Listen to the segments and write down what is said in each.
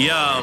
Yo,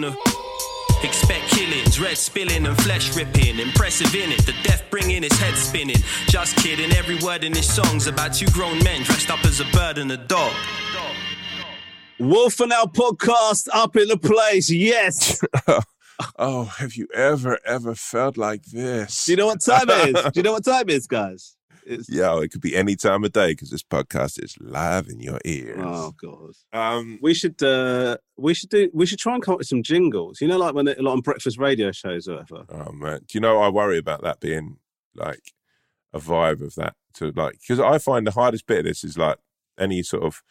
a. Expect killings, red spilling and flesh ripping. Impressive in it, the death bringing his head spinning. Just kidding, every word in his song's about two grown men dressed up as a bird and a dog. Wolf and Owl podcast up in the place. Yes. oh, have you ever, ever felt like this? Do you know what time it is? Do you know what time it is, guys? It's... Yeah, it could be any time of day because this podcast is live in your ears. Oh god. Um, We should uh we should do we should try and come up with some jingles. You know, like when a lot on breakfast radio shows or whatever. oh man, do you know I worry about that being like a vibe of that to like because I find the hardest bit of this is like any sort of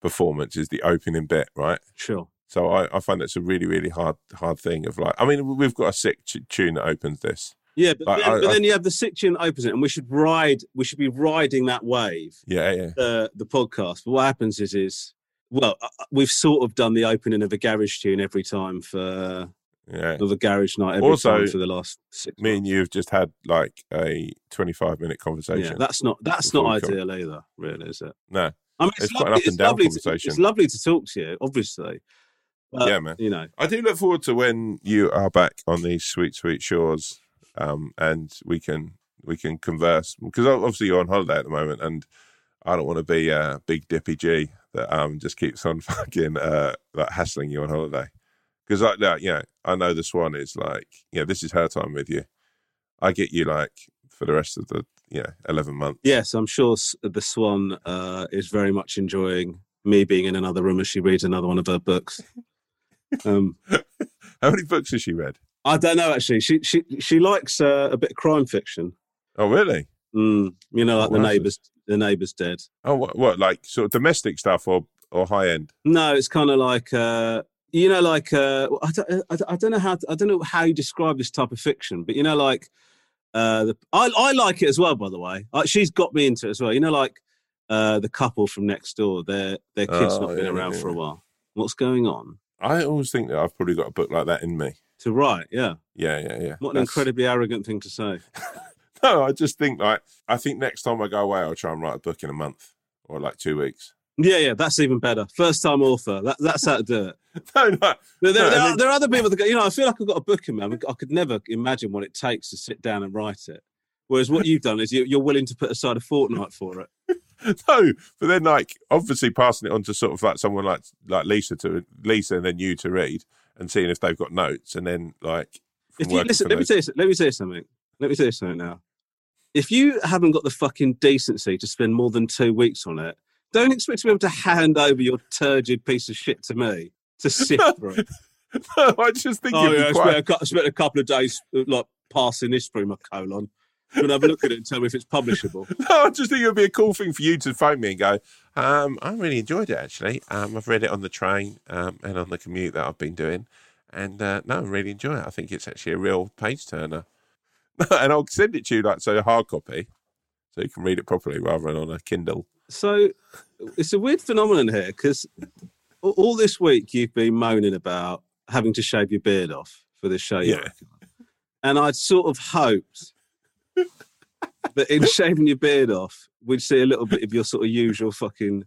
performance is the opening bit, right? Sure. So I, I find that's a really, really hard, hard thing of like. I mean, we've got a sick t- tune that opens this. Yeah, but, Like, then, I- but I- then you have the Sitchin opens it, and we should ride. We should be riding that wave. Yeah, yeah. the the podcast. But what happens is, is well, uh, uh, we've sort of done the opening of a garage tune every time for Yeah. of a garage night every Also, time for the last six. Me and you have just had like a 25 minute Yeah, conversation. that's not that's not we come. ideal either, really, is it? no. I mean, It's quite an lovely, up and it's down lovely to- it's lovely to talk to you, obviously. But, Yeah, man. You know, I do look forward to when you are back on these sweet, sweet shores, um, and we can we can converse because obviously you're on holiday at the moment, and I don't want to be a big dippy G that um just keeps on fucking uh like hassling you on holiday because like that, you know, I know the Swan is like, you know, this is her time with you. I get you like for the rest of the you know eleven months. yes, I'm sure the Swan uh, is very much enjoying me being in another room as she reads another one of her books. Um, How many books has she read? I don't know actually. She she she likes uh, a bit of crime fiction. Oh, really? Mm, you know, like the was it? neighbors. The neighbors dead. Oh, what, what like sort of domestic stuff or or high end? No, it's kind of like uh, you know, like uh, I, don't, I, don't- I don't know how to, I don't know how you describe this type of fiction, but you know, like uh, the, I I like it as well. By the way, she's got me into it as well. You know, like uh, the couple from next door. Their their kids Oh, not been yeah, around yeah, for a while. What's going on? I always think that I've probably got a book like that in me. To write, yeah. Yeah, yeah, yeah. What an That's- incredibly arrogant thing to say. No, I just think like I think next time I go away, I'll try and write a book in a month or like two weeks. Yeah, yeah, that's even better. First time author. That, that's how to do it. No, no, There, there, No, there are, there are other people that go, you know, I feel like I've got a book in me. I, I could never imagine what it takes to sit down and write it. Whereas what you've done is you, you're willing to put aside a fortnight for it. no. But then like obviously passing it on to sort of like someone like like Lisa to Lisa and then you to read and seeing if they've got notes and then like If you listen, let me those- tell you, let me you something. Let me tell you something now. If you haven't got the fucking decency to spend more than two weeks on it, don't expect to be able to hand over your turgid piece of shit to me to sift through. no, I just think oh yeah, I spent, quite. a, spent a couple of days like passing this through my colon. I'm gonna have a look at it and tell me if it's publishable. No, I just think it would be a cool thing for you to phone me and go, um, I really enjoyed it actually. Um, I've read it on the train um, and on the commute that I've been doing. And uh, no, I really enjoy it. I think it's actually a real page turner. and I'll send it to you like so a hard copy so you can read it properly rather than on a Kindle. So it's a weird phenomenon here because all this week you've been moaning about having to shave your beard off for this show. Yeah. And I'd sort of hoped that in shaving your beard off, we'd see a little bit of your sort of usual fucking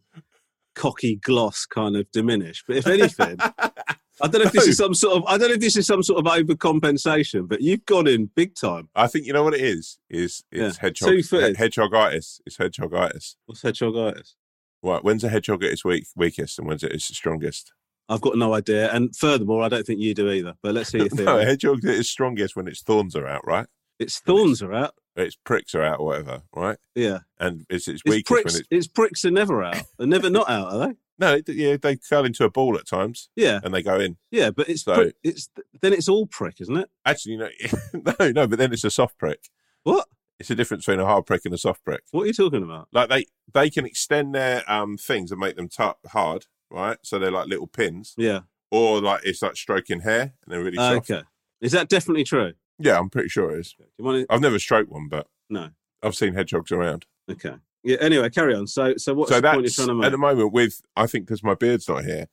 cocky gloss kind of diminish. But if anything, I don't know if this is some sort of I don't know if this is some sort of overcompensation, but you've gone in big time. I think you know what it is. Is it's Yeah. hedgehog hedgehogitis. It's hedgehogitis. What's hedgehogitis? Right. When's a hedgehog at its weak, weakest and when's it its strongest? I've got no idea. And furthermore, I don't think you do either. But let's see your theory. no, a uh, hedgehog at its strongest when its thorns are out, right? its thorns are out. Its pricks are out or whatever, right? Yeah. And it's its Its pricks, when it's its pricks are never out. They're never not out, are they? no, it- yeah, they curl into a ball at times Yeah. and they go in. Yeah. But it's, So- prick, it's then it's all prick, isn't it? Actually, no, no, no, but then it's a soft prick. What? It's a difference between a hard prick and a soft prick. What are you talking about? Like they they can extend their um things and make them t- hard, right? So they're like little pins, Yeah. or like it's like stroking hair and they're really soft. Okay. Is that definitely true? Yeah, I'm pretty sure it is. Do you want to? I've never stroked one, but No. I've seen hedgehogs around. Okay. Yeah. Anyway, carry on. So, so what's so the point you're trying to make? at the moment with I think because my beard's not here,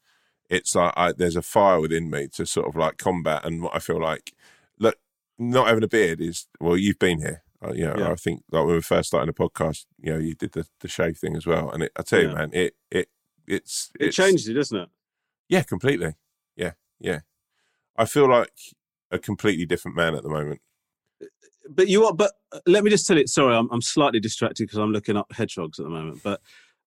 it's like I, there's a fire within me to sort of like combat and what I feel like. Look, not having a beard is well, you've been here. Uh, you know, Yeah. I think like when we first started the podcast, you know, you did the, the shave thing as well, and it, I tell you, Yeah. man, it it it's it it's, changes it, doesn't it? Yeah, completely. Yeah, yeah. I feel like a completely different man at the moment. But you are. But uh, let me just tell you. Sorry, I'm, I'm slightly distracted because I'm looking up hedgehogs at the moment. But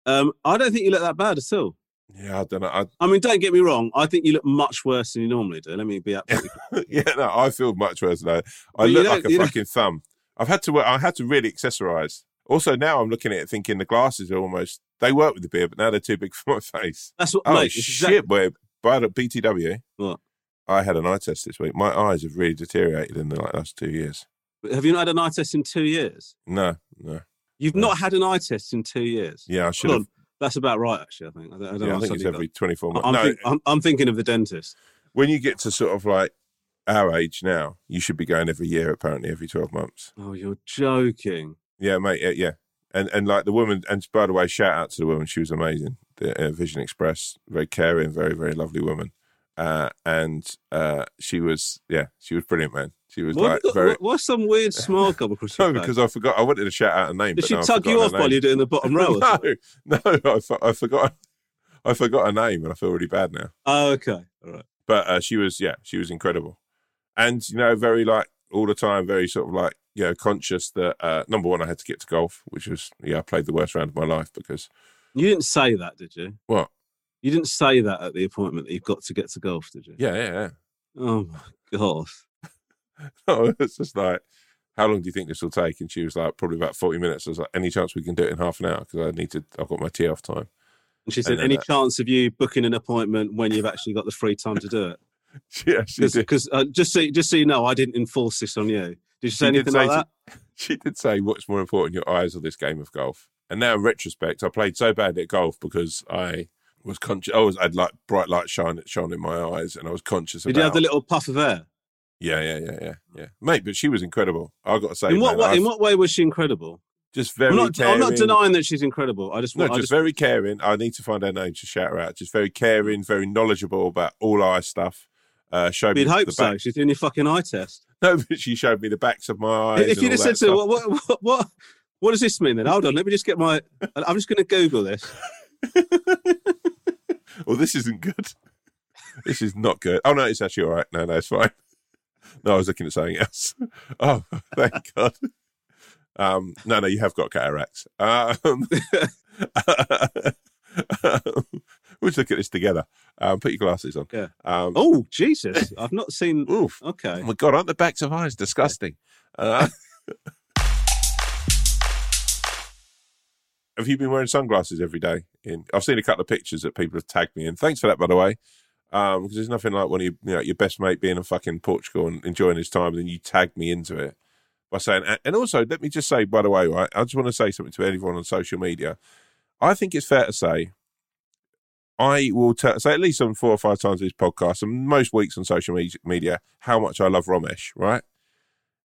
um, I don't think you look that bad at all. Yeah, I don't know. I, I mean, don't get me wrong. I think you look much worse than you normally do. Let me be absolutely. yeah, no, I feel much worse now. I look like a fucking thumb. I've had to. I had to really accessorize. Also, now I'm looking at it thinking the glasses are almost. They work with the beard, but now they're too big for my face. That's what. Oh mate, shit, exact- boy! By the BTW, What? I had an eye test this week. My eyes have really deteriorated in the last two years. Have you not had an eye test in two years? No, no. You've No. not had an eye test in two years. Yeah, I should Hold have. on. That's about right, actually. I think. I don't, I don't Yeah, know I think it's every 24 that- months. I'm, no, think, I'm, I'm thinking of the dentist. when you get to sort of like our age now, you should be going every year, apparently, every 12 months. Oh, you're joking. Yeah, mate. Yeah, yeah. And and like the woman, and by the way, shout out to the woman. She was amazing. The uh, Vision Express, very caring, very very lovely woman. Uh, and uh, she was, yeah, she was brilliant, man. She was What like got- very. what- what's some weird smile come across No, because I forgot. I wanted to shout out a name. Did she no, tug you off while name. you're doing the bottom row? no, no, I, I forgot. I forgot her name, and I feel really bad now. Oh, okay. All right. but uh, she was yeah she was incredible and you know very like all the time very sort of like you know conscious that uh, number one i had to get to golf which was yeah i played the worst round of my life because You didn't say that, did you? what You didn't say that at the appointment that you've got to get to golf, did you? yeah yeah yeah. Oh my god. yeah it's just like how long do you think this will take and she was like probably about 40 minutes i was like any chance we can do it in half an hour because i need to i've got my tee off time And she said, then "Any that- chance of you booking an appointment when you've actually got the free time to do it?" yeah she did, Because uh, just so just so you know, I didn't enforce this on you. Did you say She anything say like to- that? she did say what's more important your eyes or this game of golf and now in retrospect i played so bad at golf because i was conscious i was i had like bright light shine shone in my eyes and i was conscious Did about you have the little puff of air? Yeah, yeah, yeah, yeah, yeah, mate. But she was incredible. I got to say, In what man, way? I- In what way was she incredible? just very I'm not. I'm not denying that she's incredible. I just No, want. just, I very caring. I need to find her name to shout her out. Just very caring, very knowledgeable about all eye stuff. Uh, showed me You'd hope so. back. She's doing your fucking eye test. No, but she showed me the backs of my eyes. if you'd have said to her, what, what, what, what, what does this mean then? Hold on, let me just get my. I'm just going to Google this. well, this isn't good. This is not good. Oh no, it's actually all right. No, no, it's fine. No, I was looking at something else. Oh, thank God. Um, no, no, you have got cataracts. Um, we'll just look at this together. Um, put your glasses on. Yeah. Um, Oh Jesus! I've not seen. oof. Okay. Oh my God, aren't the backs of eyes disgusting? Uh, have you been wearing sunglasses every day? In I've seen a couple of pictures that people have tagged me in. Thanks for that, by the way. Um, because there's nothing like when you, you know, your best mate being in fucking Portugal and enjoying his time, and then you tag me into it by saying. And also, let me just say, by the way, right? I just want to say something to everyone on social media. I think it's fair to say I will t- say at least on four or five times this podcast and most weeks on social media how much I love Romesh, right?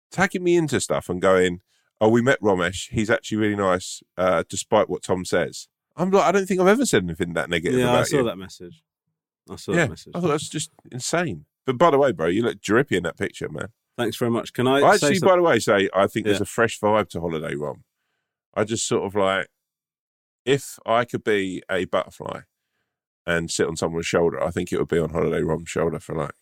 Tagging me into stuff and going, oh, we met Romesh. He's actually really nice, uh, despite what Tom says. I'm like, I don't think I've ever said anything that negative Yeah, I saw you. that message. I saw yeah, that message. I thought that's just insane. But by the way, bro, you look drippy in that picture, man. Thanks very much. Can I, I actually, by the way, say I think there's a fresh vibe to Holiday Rom. I just sort of like, if I could be a butterfly and sit on someone's shoulder, I think it would be on Holiday Rom's shoulder for like,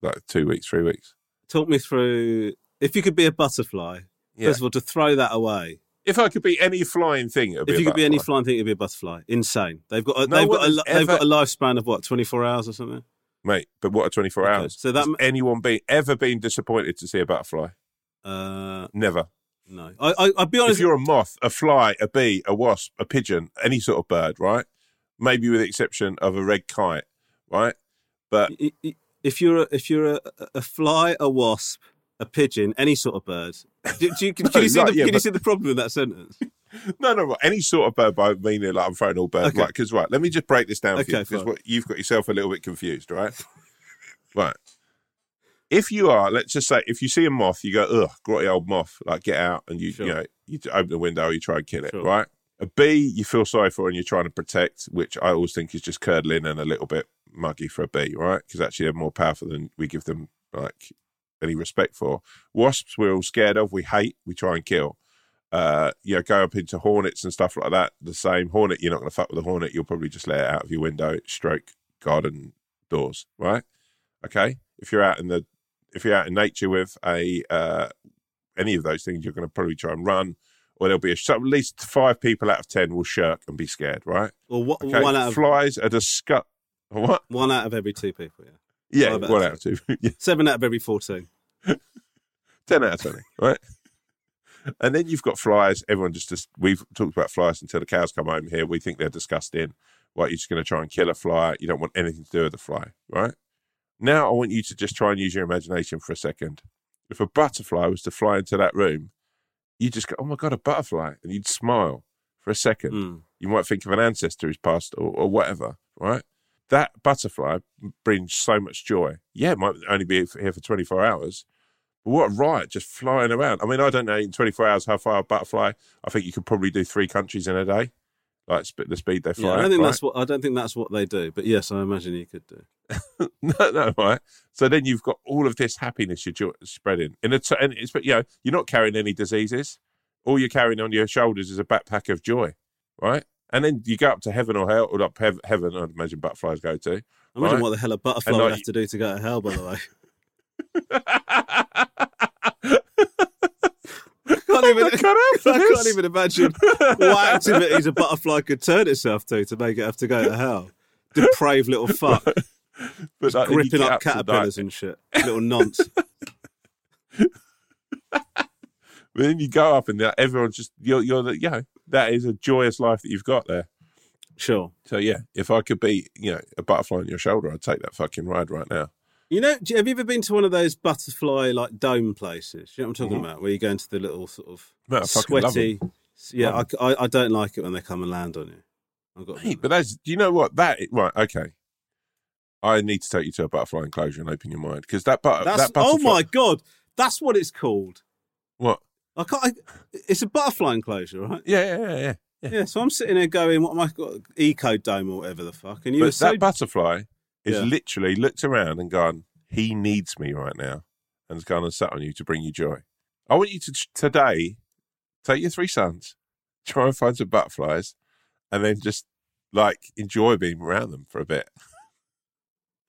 like two weeks, three weeks. Talk me through. If you could be a butterfly, Yeah. first of all, to throw that away If I could be any flying thing, be If you could be any flying thing, it'd be a butterfly. Insane. They've got a, No they've got a, li- they've got a lifespan of what twenty four hours or something. mate. But what are twenty four Okay, hours? so that Has anyone been ever been disappointed to see a butterfly? Uh, Never. no, I, I I'll be honest. If you're a moth, a fly, a bee, a wasp, a pigeon, any sort of bird, right? Maybe with the exception of a red kite, right? But if you're a, if you're a, a fly, a wasp, a pigeon, any sort of bird, do, do you, can, No, you see the, yeah, can you but- see the problem in that sentence? no, no, right. any sort of bird by meaning like I'm throwing all birds, Okay. right? Because right, let me just break this down for you because what you've got yourself a little bit confused, right? right. If you are, let's just say, if you see a moth, you go, ugh, grotty old moth, like get out, and you, Sure. you know, you open the window, you try and kill it, Sure. right? A bee, you feel sorry for, and you're trying to protect, which I always think is just curdling and a little bit muggy for a bee, right? Because actually, they're more powerful than we give them like any respect for. Wasps, we're all scared of, we hate, we try and kill. Uh, you know, go up into hornets and stuff like that. The same hornet, you're not going to fuck with a hornet. You'll probably just let it out of your window, stroke garden doors, right? Okay. If you're out in the, if you're out in nature with a uh, any of those things, you're going to probably try and run, or there'll be a so at least five people out of ten will shirk and be scared, right? Or what, Okay. one out of Flies are disgust. What? one out of every two people. Yeah, Yeah, one out of two. yeah. seven out of every fourteen. 10 out of 20, right? And then you've got flies. Everyone just, just, we've talked about flies until the cows come home here. We think they're disgusting. What, you're just going to try and kill a fly. You don't want anything to do with the fly, right? Now I want you to just try and use your imagination for a second. If a butterfly was to fly into that room, you just go, oh my God, a butterfly. And you'd smile for a second. Mm. You might think of an ancestor who's passed or, or whatever, right? That butterfly brings so much joy. Yeah, it might only be here for 24 hours, but what a riot just flying around. I mean, I don't know in 24 hours how far a butterfly, I think you could probably do three countries in a day, like the speed they fly. Yeah, I don't think right? that's what I don't think that's what they do. But yes, I imagine you could do. no, no, right. So then you've got all of this happiness you're spreading. In a t- and it's, but you know, you're not carrying any diseases. All you're carrying on your shoulders is a backpack of joy, right? And then you go up to heaven or hell, or up hev- heaven, I'd imagine butterflies go to. I imagine Right. what the hell a butterfly And would like- have to do to go to hell. By the way, can't even, I can't I for can't this. even imagine what activities a butterfly could turn itself to to make it have to go to hell. Depraved little fuck, But like, gripping get up caterpillars and shit. Little nonce. But then you go up and uh, everyone's just you're you're the, you know that is a joyous life that you've got there. Sure. So yeah, if I could be you know a butterfly on your shoulder, I'd take that fucking ride right now. You know, have you ever been to one of those butterfly like dome places? You know what I'm talking Mhm. about? Where you go into the little sort of Mate, I fucking love 'em. sweaty. Yeah, I, I, I don't like it when they come and land on you. I've got Mate, but that's do you know what that right? Okay, I need to take you to a butterfly enclosure and open your mind because that but That's that butterfly. oh my god, that's what it's called. What? I can't. I, it's a butterfly enclosure, right? Yeah, yeah, yeah, yeah. Yeah. So I'm sitting there going, "What am I got? Eco dome or whatever the fuck?" And you But so that butterfly is Yeah. literally looked around and gone, he needs me right now, and has gone and sat on you to bring you joy. I want you to today take your three sons, try and find some butterflies, and then just like enjoy being around them for a bit.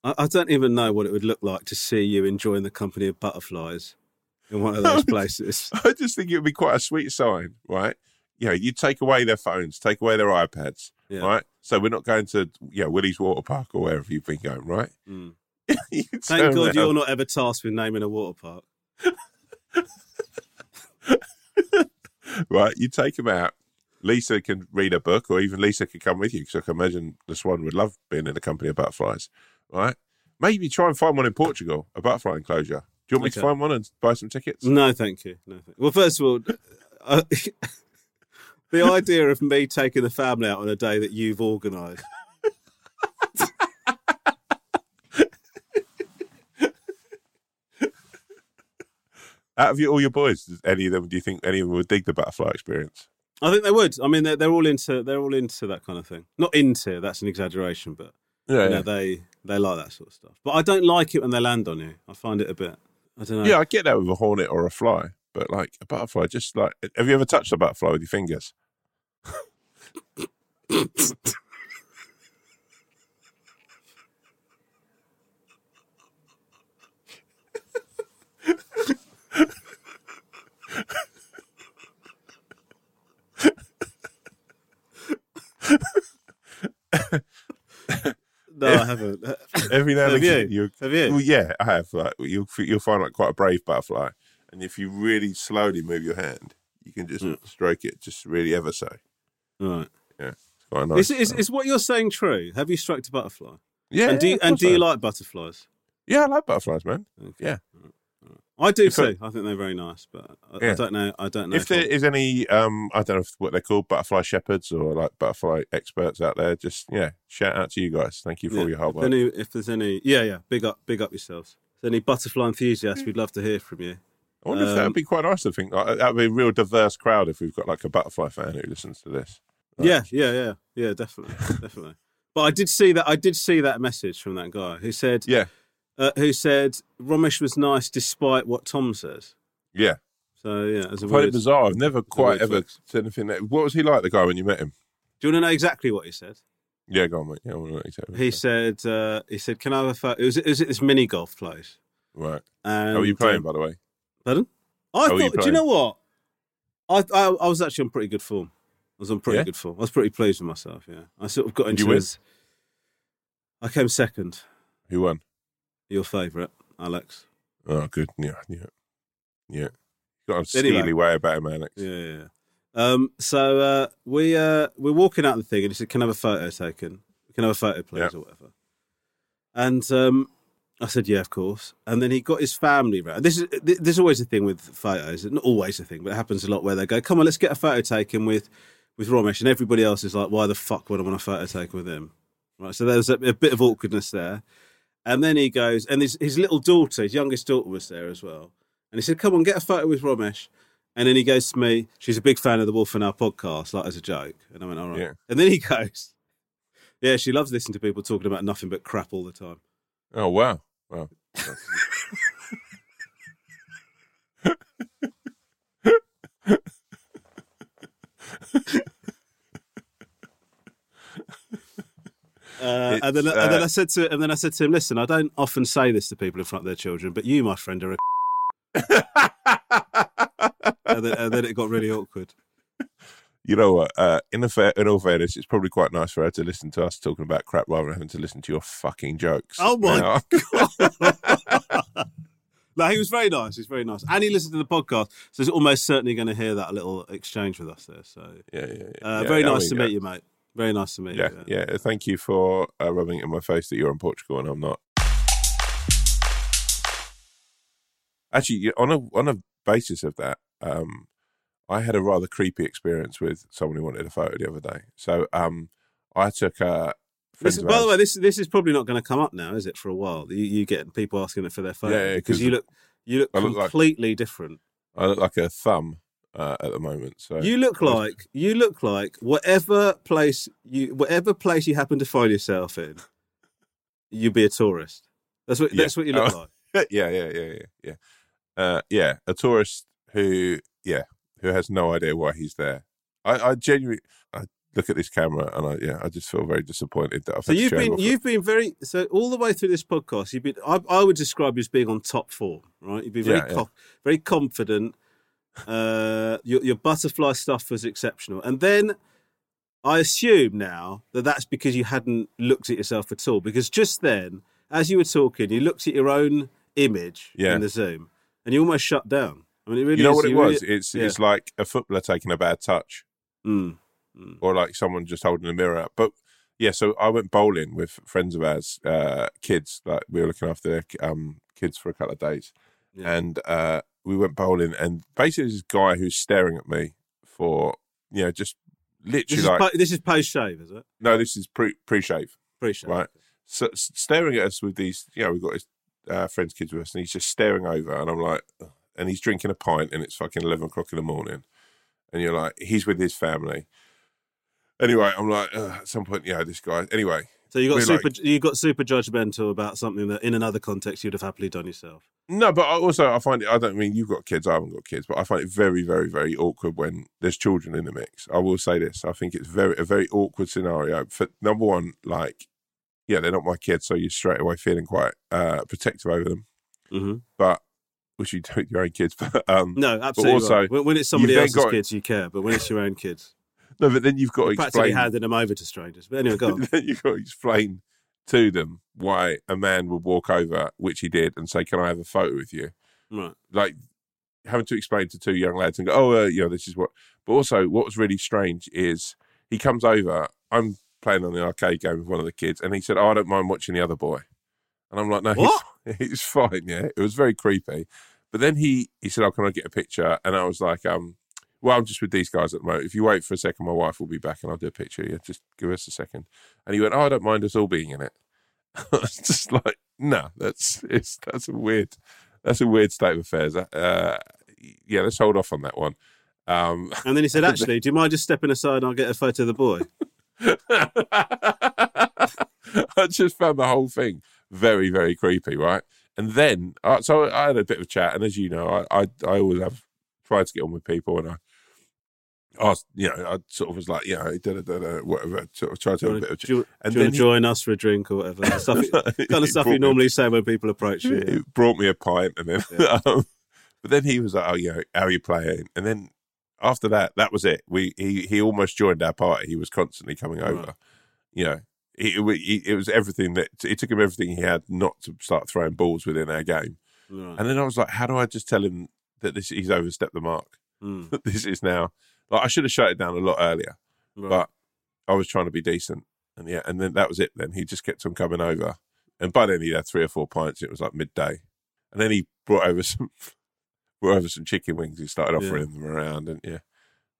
I, I don't even know what it would look like to see you enjoying the company of butterflies in one of those places. I just think it would be quite a sweet sign, right? You know, you take away their phones, take away their iPads, Yeah. right? So we're not going to, yeah Willie's Water Park or wherever you've been going, right? Mm. Thank God around- you're not ever tasked with naming a water park. right? You take them out. Lisa can read a book, or even Lisa could come with you because I can imagine the swan would love being in the company of butterflies, right? Maybe try and find one in Portugal, a butterfly enclosure. Do you want me to find one and buy some tickets? No, thank you. No, thank you. Well, first of all, uh, the idea of me taking the family out on a day that you've organised. Out of your, all your boys, any of them do you think any of them would dig the butterfly experience? I think they would. I mean, they're, they're all into they're all into that kind of thing. Not into that's an exaggeration, but Yeah, you know, yeah. they they like that sort of stuff. But I don't like it when they land on you. I find it a bit. I don't know. Yeah, I get that with a hornet or a fly, but like a butterfly, just like have you ever touched a butterfly with your fingers? No, I haven't. Every now and Have again, you? Have you? Well, yeah, I have. Like you'll you'll find like quite a brave butterfly, and if you really slowly move your hand, you can just Hmm. stroke it, just really ever so. Right. Yeah, it's quite nice. Is, is, is what you're saying true? Have you stroked a butterfly? yeah, and do you, of and do you like butterflies? Yeah, I like butterflies, man. Okay. Yeah. I do If I- too. I think they're very nice, but I, I don't know. I don't know If there I- is any, um, I don't know if, what they're called, butterfly shepherds or like butterfly experts out there, just yeah, shout out to you guys. Thank you for Yeah. all your hard If, work. any, if there's any, yeah, yeah, big up, big up yourselves. If there's any butterfly enthusiasts, we'd love to hear from you. I wonder if that um, would be quite nice to think. Like, that would be a real diverse crowd if we've got like a butterfly fan who listens to this. Right. Yeah, yeah, yeah, yeah, definitely, definitely. But I did see that. I did see that message from that guy who said, Yeah, uh, who said Romesh was nice despite what Tom says. yeah. So yeah, as a find weird, bizarre. I've never quite ever flex. said anything. That, what was he like, the guy, when you met him? Do you want to know exactly what he said? Yeah, go on, mate. Yeah, I want to know exactly. He said, uh, he said, "Can I have a photo?" It was, it was at this mini golf place. right. And, How are you playing, um, by the way? Pardon? I How are you thought. Do you know what? I, I I was actually on pretty good form. I was on pretty Yeah? good form. I was pretty pleased with myself. Yeah, I sort of got Did you into win? his. I came second. Who won? Your favourite, Alex. Oh, good. Yeah, yeah, yeah. Got a Anyway. way about him, Alex. Yeah, yeah. Um. So uh, we uh we're walking out the thing, and he said, "Can I have a photo taken? Can I have a photo, please, Yeah. or whatever?" And um, I said, "Yeah, of course." And then he got his family round. This is th- there's always a thing with photos. It's not always a thing, but it happens a lot where they go, "Come on, let's get a photo taken with with Romesh," and everybody else is like, "Why the fuck would I want a photo taken with him?" Right. So there's a, a bit of awkwardness there. And then he goes, and his, his little daughter, his youngest daughter, was there as well. And he said, "Come on, get a photo with Romesh." And then he goes to me, she's a big fan of the Wolf and Owl podcast, like as a joke. And I went, all right. Yeah. And then he goes, yeah, she loves listening to people talking about nothing but crap all the time. Oh, wow. Wow. Uh, and then, It's, and then uh, I said to, and then I said to him, listen, I don't often say this to people in front of their children, but you, my friend, are a. and, then, and then it got really awkward. you know what? Uh, in, a fair, in all fairness, it's probably quite nice for her to listen to us talking about crap rather than having to listen to your fucking jokes. Oh, my Now- No, he was very nice. He's very nice, and he listened to the podcast, so he's almost certainly going to hear that little exchange with us there. So, yeah, yeah, yeah. uh, Yeah, very I nice mean, to yeah. meet you, mate. Very nice to meet Yeah, you. yeah. yeah. Thank you for uh, rubbing it in my face that you're in Portugal and I'm not. Actually, on a on a basis of that, um, I had a rather creepy experience with someone who wanted a photo the other day. So, um, I took uh, This, by the way, this this is probably not going to come up now, is it? For a while, you, you get people asking it for their phone Yeah, yeah, because 'cause you look you look I look like- completely different. I look like a thumb uh, at the moment. So You look like you look like whatever place you whatever place you happen to find yourself in, you'd be a tourist. That's what Yeah. that's what you look Oh. like. yeah, yeah, yeah, yeah, yeah. Uh, yeah, a tourist who, yeah, who has no idea why he's there. I, I genuinely, I look at this camera and I, yeah, I just feel very disappointed that I've. So you've been you've been very so all the way through this podcast. You've been I, I would describe you as being on top form, right? You've been very yeah. co- very confident. Uh, your your butterfly stuff was exceptional, and then I assume now that that's because you hadn't looked at yourself at all. Because just then, as you were talking, you looked at your own image Yeah. in the Zoom, and you almost shut down. I mean, it really you know is- what it really- was? It's yeah. it's like a footballer taking a bad touch, Mm, mm. or like someone just holding a mirror up. But yeah, so I went bowling with friends of ours, uh, kids. Like we were looking after their um, kids for a couple of days, Yeah. and uh, we went bowling, and basically this guy who's staring at me for you know just This literally is, like po- this is post shave, is it? no, this is pre pre shave. Appreciate Right. So, staring at us with these, you know, we've got his uh, friends' kids with us, and he's just staring over, and I'm like, "Ugh." and he's drinking a pint, and it's fucking eleven o'clock in the morning, and you're like, he's with his family. Anyway, I'm like, at some point, yeah, this guy. Anyway, So you got super you got super judgmental about something that in another context you'd have happily done yourself. no, but I also I find it. I don't mean you've got kids, I haven't got kids, but I find it very, very, very awkward when there's children in the mix. I will say this: I think it's very a very awkward scenario. For number one, like, yeah, they're not my kids, so you're straight away feeling quite uh, protective over them. Mm-hmm. but which you do with your own kids. But um, No, absolutely. But also, right. when, it's somebody else's got- kids, you care, but when it's your own kids, no, but then you've got to practically explain. handing them over to strangers. But anyway, go on. then you've got to explain to them why a man would walk over, which he did, and say, "Can I have a photo with you?" Right. Like having to explain to two young lads and go, "Oh, uh, you know, this is what." But also, what was really strange is he comes over. I'm playing on the arcade game with one of the kids, and he said, "Oh, I don't mind watching the other boy." And I'm like, "No, he's, he's fine." Yeah, it was very creepy. But then he he said, "Oh, can I get a picture?" And I was like, "Um, well, I'm just with these guys at the moment. If you wait for a second, my wife will be back, and I'll do a picture. Yeah, just give us a second. And he went, "Oh, I don't mind us all being in it." I was just like, "No, that's it's that's a weird that's a weird state of affairs." Uh, yeah, let's hold off on that one. Um, And then he said, "Actually, do you mind just stepping aside and I'll get a photo of the boy?" I just found the whole thing very, very creepy, right? And then, uh, so I had a bit of a chat, and as you know, I, I, I always have tried to get on with people, and I asked, you know, I sort of was like, you know, da, da, da, da, whatever, sort of tried to have a bit of do you, And do you then he- join us for a drink or whatever? Stuff, kind of stuff you normally say when people approach you. He brought me a pint, and then, um, but then he was like, "Oh, yeah, how are you playing?" And then after that, that was it. We he he almost joined our party. He was constantly coming over. Right. You know, it, it, it it was everything that it took him everything he had not to start throwing balls within our game. Right. And then I was like, "How do I just tell him that this he's overstepped the mark? Mm, this is now like I should have shut it down a lot earlier, right. but I was trying to be decent." And yeah, and then that was it. Then he just kept on coming over, and by then he had three or four pints. It was like midday, and then he brought over some brought over some chicken wings. He started Yeah. offering them around, and yeah,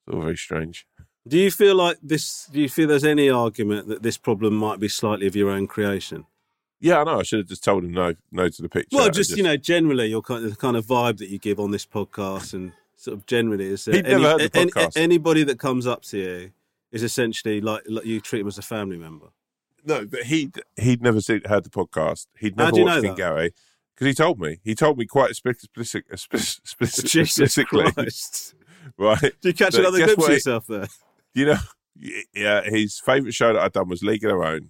it's all very strange. Do you feel like this? Do you feel there's any argument that this problem might be slightly of your own creation? Yeah, I know. I should have just told him no, no to the picture. Well, and just, you know, generally your kind of the kind of vibe that you give on this podcast, and sort of generally is that He'd heard the any- anybody that comes up to you is essentially like, like you treat them as a family member. no, but he he'd never seen, heard the podcast. He'd never watched know King Gary because he told me. He told me quite explicitly, Christ! right? Do you catch But another glimpse of yourself there? You know, yeah. His favourite show that I'd done was League of Their Own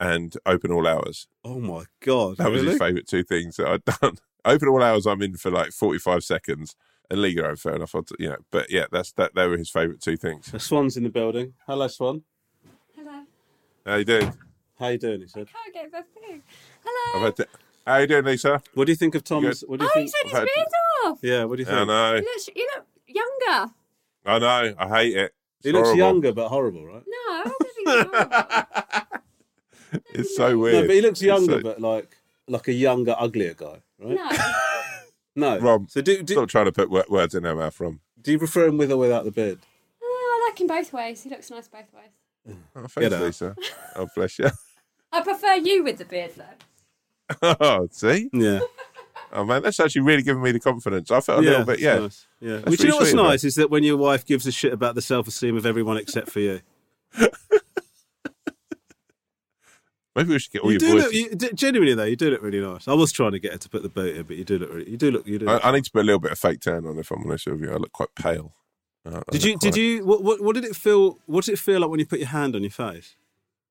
and Open All Hours. Oh my god! That was his favourite two things that I'd done. Open all hours, I'm in for like 45 seconds. And League of oh, Their Own, fair enough. I'd, you know, but yeah, that's that. They were his favourite two things. The Swan's in the building. Hello, Swan. Hello. How you doing? How you doing? He said. Can't get the thing. I've Hello. had to, how you doing, Lisa? What do you think of Thomas? What do you Oh, he think? said his I've beard off. Yeah, what do you think? I think? know, He looks, you look younger. I know, I hate it. It's he looks younger but horrible, right? No, I don't think he's horrible. It's so No, weird. but he looks younger, so- but like like a younger, uglier guy, right? No. No. Rob, So do do, Stop trying to put words in our mouth, From do you prefer him with or without the beard? Oh, I like him both ways. He looks nice both ways. Oh, Get thanks, out. Lisa. Oh, bless you. I prefer you with the beard, though. oh, see? Yeah. Oh, man, that's actually really giving me the confidence. I felt a little bit, yeah. nice. Yeah. That's Which you know what's sweet of her. nice is that when your wife gives a shit about the self esteem of everyone except for you. Maybe we should get all you your do voices. look you, genuinely though, you do look really nice. I was trying to get her to put the boot in, but you do look really you do look you do look I, I need to put a little bit of fake tan on if I'm honest with you. I look quite pale. Uh, I Did you did you what, what what did it feel what did it feel like when you put your hand on your face?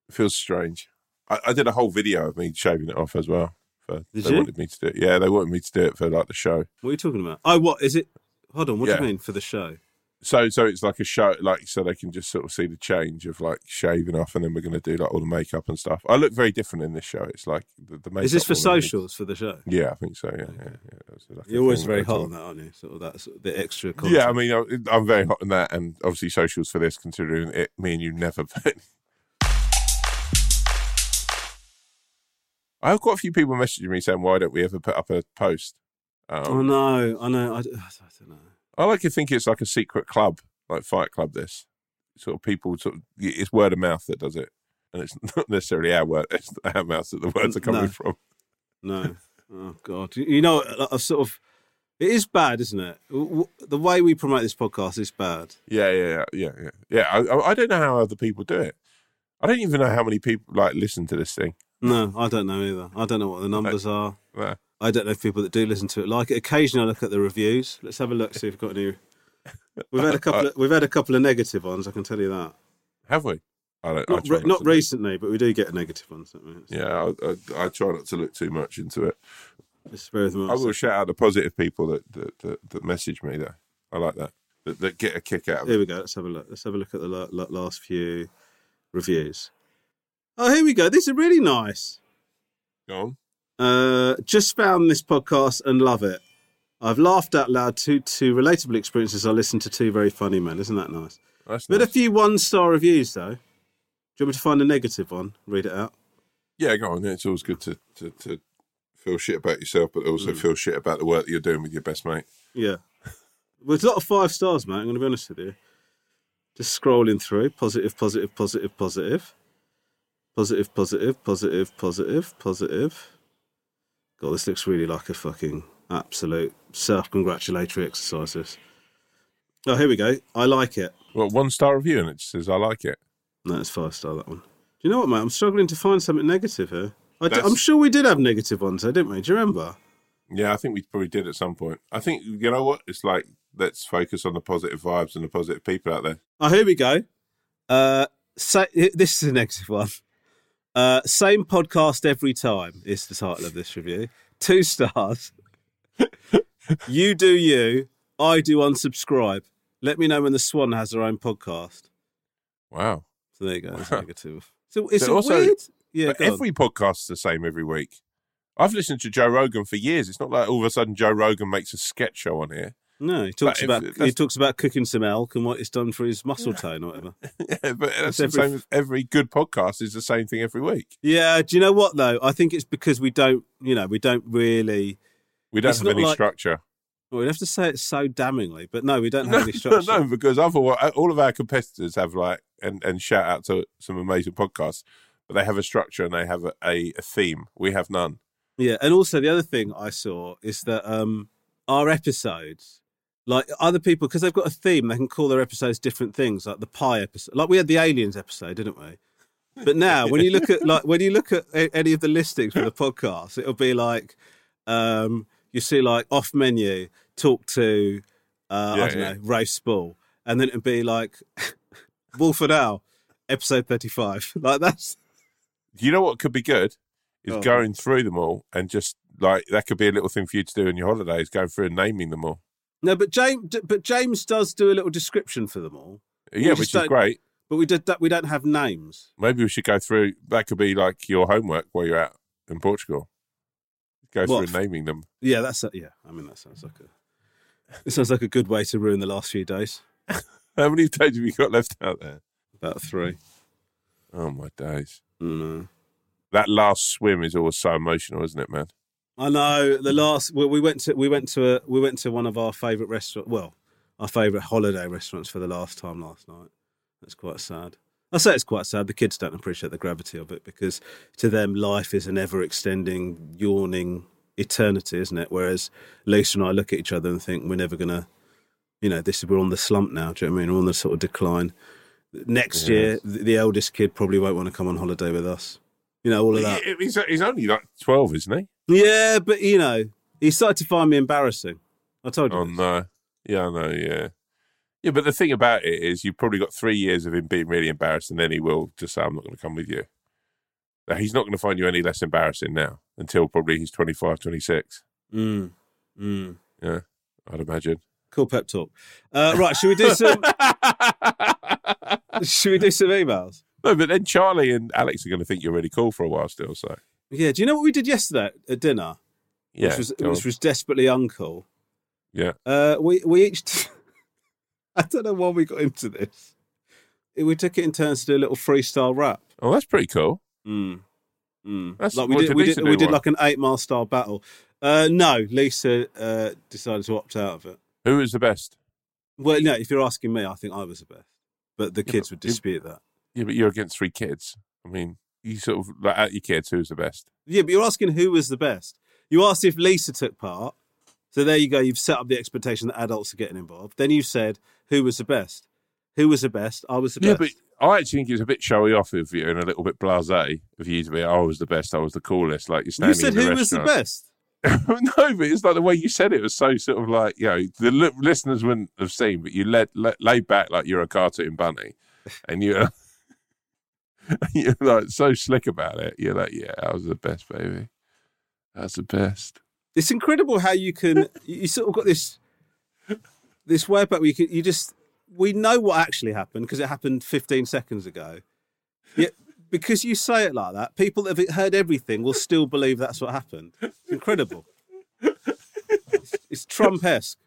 It feels strange. I, I did a whole video of me shaving it off as well. For, Did they you? wanted me to do it. Yeah, they wanted me to do it for like the show. What are you talking about? Oh what is it hold on, what do you mean for the show? So, so it's like a show, like so they can just sort of see the change of like shaving off, and then we're going to do like all the makeup and stuff. I look very different in this show. It's like the, the makeup. Is this for socials for the show? Yeah, I think so. Yeah, yeah. yeah. It's like You're always very hot on that, aren't you? Sort of that sort of the extra content. Yeah, I mean, I- I'm very hot on that, and obviously socials for this, considering it, me and you never. But I have quite a few people messaging me saying, "Why don't we ever put up a post?" Um, Oh no, I know. I, I don't know. I like to think it's like a secret club, like Fight Club. This sort of people, sort of, it's word of mouth that does it, and it's not necessarily our word; it's our mouth that the words are coming No. from. No. Oh God. You- know, I sort of. It is bad, isn't it? The way we promote this podcast is bad. Yeah, yeah, yeah, yeah, yeah. yeah I, I- don't know how other people do it. I don't even know how many people like listen to this thing. No, I don't know either. I don't know what the numbers are. Nah. I don't know if people that do listen to it like it. Occasionally, I look at the reviews. Let's have a look. See if we've got any. We've had a couple. Of, we've had a couple of negative ones. I can tell you that. Have we? I don't. I Not, re- not to- recently, but we do get negative ones. Yeah, I, I, I try not to look too much into it. It's very much. I will shout out the positive people that that, that, that message me though. I like that. that. That get a kick out of Here we go. Let's have a look. Let's have a look at the la- la- last few reviews. Oh, here we go. This is really nice. Go on. Uh, just found this podcast and love it. I've laughed out loud to two relatable experiences. I listened to two very funny men. Isn't that nice? That's had nice. a few one star reviews though. Do you want me to find a negative one? Read it out. Yeah, go on. It's always good to, to, to feel shit about yourself, but Mm. also feel shit about the work that you're doing with your best mate. Yeah. Well, there's a lot of five stars, mate. I'm going to be honest with you. Just scrolling through. Positive, positive, positive, positive. Positive, positive, positive, positive, positive. God, this looks really like a fucking absolute self congratulatory exercise. This. Oh, here we go. I like it. Well, one star review, and it says, I like it. No, it's five star, that one. Do you know what, mate? I'm struggling to find something negative here. I'm sure we did have negative ones, though, didn't we? Do you remember? Yeah, I think we probably did at some point. I think, you know what? It's like, let's focus on the positive vibes and the positive people out there. Oh, here we go. Uh, sa- this is a negative one. Uh, same podcast every time is the title of this review. Two stars. you do you. I do unsubscribe. Let me know when the Swan has her own podcast. Wow. So there you go. That's negative. So it's So also- weird. Yeah, but go on. every podcast's the same every week. I've listened to Joe Rogan for years. It's not like all of a sudden Joe Rogan makes a sketch show on here. No, he talks if- about he talks about cooking some elk and what it's done for his muscle tone or whatever. yeah, but that's It's the every- same as every good podcast is the same thing every week. Yeah, do you know what though? I think it's because we don't, you know, we don't really. We don't have any like- structure. Well, we'd have to say it so damningly, but no, we don't have No, any structure. no, because otherwise, all of our competitors have like, and, and shout out to some amazing podcasts, but they have a structure and they have a, a, a theme. We have none. Yeah, and also the other thing I saw is that um our episodes, like other people, because they've got a theme, they can call their episodes different things, like the pie episode. Like we had the aliens episode, didn't we? But now, when you look at like when you look at any of the listings for the podcast, it'll be like um you see like off menu, talk to uh, Yeah, I don't yeah. know, roast spool, and then it'd be like Wolf and Owl, episode thirty-five. Like that's You know what could be good is Oh. going through them all and just like that could be a little thing for you to do in your holidays, going through and naming them all. No, but James, but James does do a little description for them all. Yeah, which is great. But we did that. We don't have names. Maybe we should go through. That could be like your homework while you're out in Portugal. Go What? through naming them. Yeah, that's a, yeah. I mean, that sounds like a. It sounds like a good way to ruin the last few days. How many days have you got left out there? About three. Oh my days! Mm, That last swim is always so emotional, isn't it, man? I know the last. Well, we went to we went to a we went to one of our favourite restaurant. Well, our favourite holiday restaurants for the last time last night. That's quite sad. I say it's quite sad. The kids don't appreciate the gravity of it because to them, life is an ever extending, yawning eternity, isn't it? Whereas Lisa and I look at each other and think we're never gonna, you know, this is we're on the slump now. Do you know what I mean? We're on the sort of decline. Next year, the, the eldest kid probably won't want to come on holiday with us. You know, all of that. He- He's, he's only like twelve, isn't he? Yeah, but you know, he started to find me embarrassing. I told you. Oh this. no! Yeah, I know. Yeah, yeah. But the thing about it is, you've probably got three years of him being really embarrassed, and then he will just say, "I'm not going to come with you." Now, he's not going to find you any less embarrassing now until probably he's 25, 26. Mm. Mm. Yeah, I'd imagine. Cool pep talk. Uh, right, should we do some? should we do some emails? No, but then Charlie and Alex are going to think you're really cool for a while still. So Yeah. Do you know what we did yesterday at dinner? yeah, which was which was desperately uncool. yeah. Uh, we we each. I don't know why we got into this. We took it in turns to do a little freestyle rap. Oh, that's pretty cool. Mm. Mm. That's- like we did, we did, we did one? like an eight mile style battle. Uh, no, Lisa uh, decided to opt out of it. Who was the best? Well, no, if you're asking me, I think I was the best, but the Yeah, kids but would dispute that. Yeah, but you're against three kids. I mean, you sort of like at your kids. Who's the best? Yeah, but you're asking who was the best. You asked if Lisa took part. So there you go. You've set up the expectation that adults are getting involved. Then you said who was the best. Who was the best? I was the best. Yeah, best. but I actually think it was a bit showy off of you and a little bit blasé of you to be. "Oh, I was the best. I was the coolest. Like you're you said in the who was the best. no, but it's like the way you said it was so sort of like you know the li- listeners wouldn't have seen, but you let, let laid back like you're a cartoon bunny, and you're you're like so slick about it. You're like, yeah, I was the best, baby. That's the best. It's incredible how you can. You sort of got this this way about where you can. You just we know what actually happened because it happened 15 seconds ago. Yeah, because you say it like that, people that have heard everything will still believe that's what happened. It's incredible. It's, it's Trump-esque.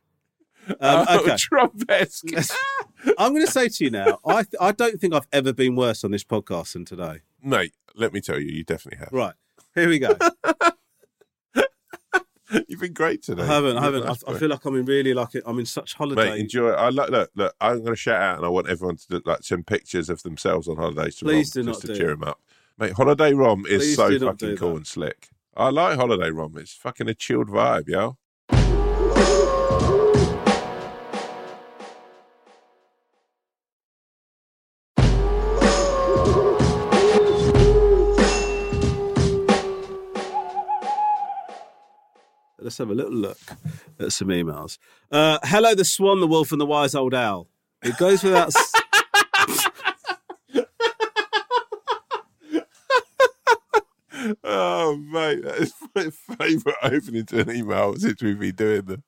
Um, Oh, okay. Trump-esque. I'm going to say to you now, I th- I don't think I've ever been worse on this podcast than today. Mate, let me tell you, you definitely have. Right, here we go. You've been great today. I haven't, I haven't. I, nice I feel like I'm in really like it. I'm in such holiday. Mate, enjoy. I look, look, look. I'm going to shout out, and I want everyone to look, like send pictures of themselves on holidays to Please Rom, do just to do cheer him up. Mate, holiday Rom is Please so fucking cool that. and slick. I like holiday Rom. It's fucking a chilled vibe, yo. Let's have a little look at some emails. Uh, hello, the swan, the wolf, and the wise old owl. It goes without. s- Oh, mate, that is my favourite opening to an email since we've been doing the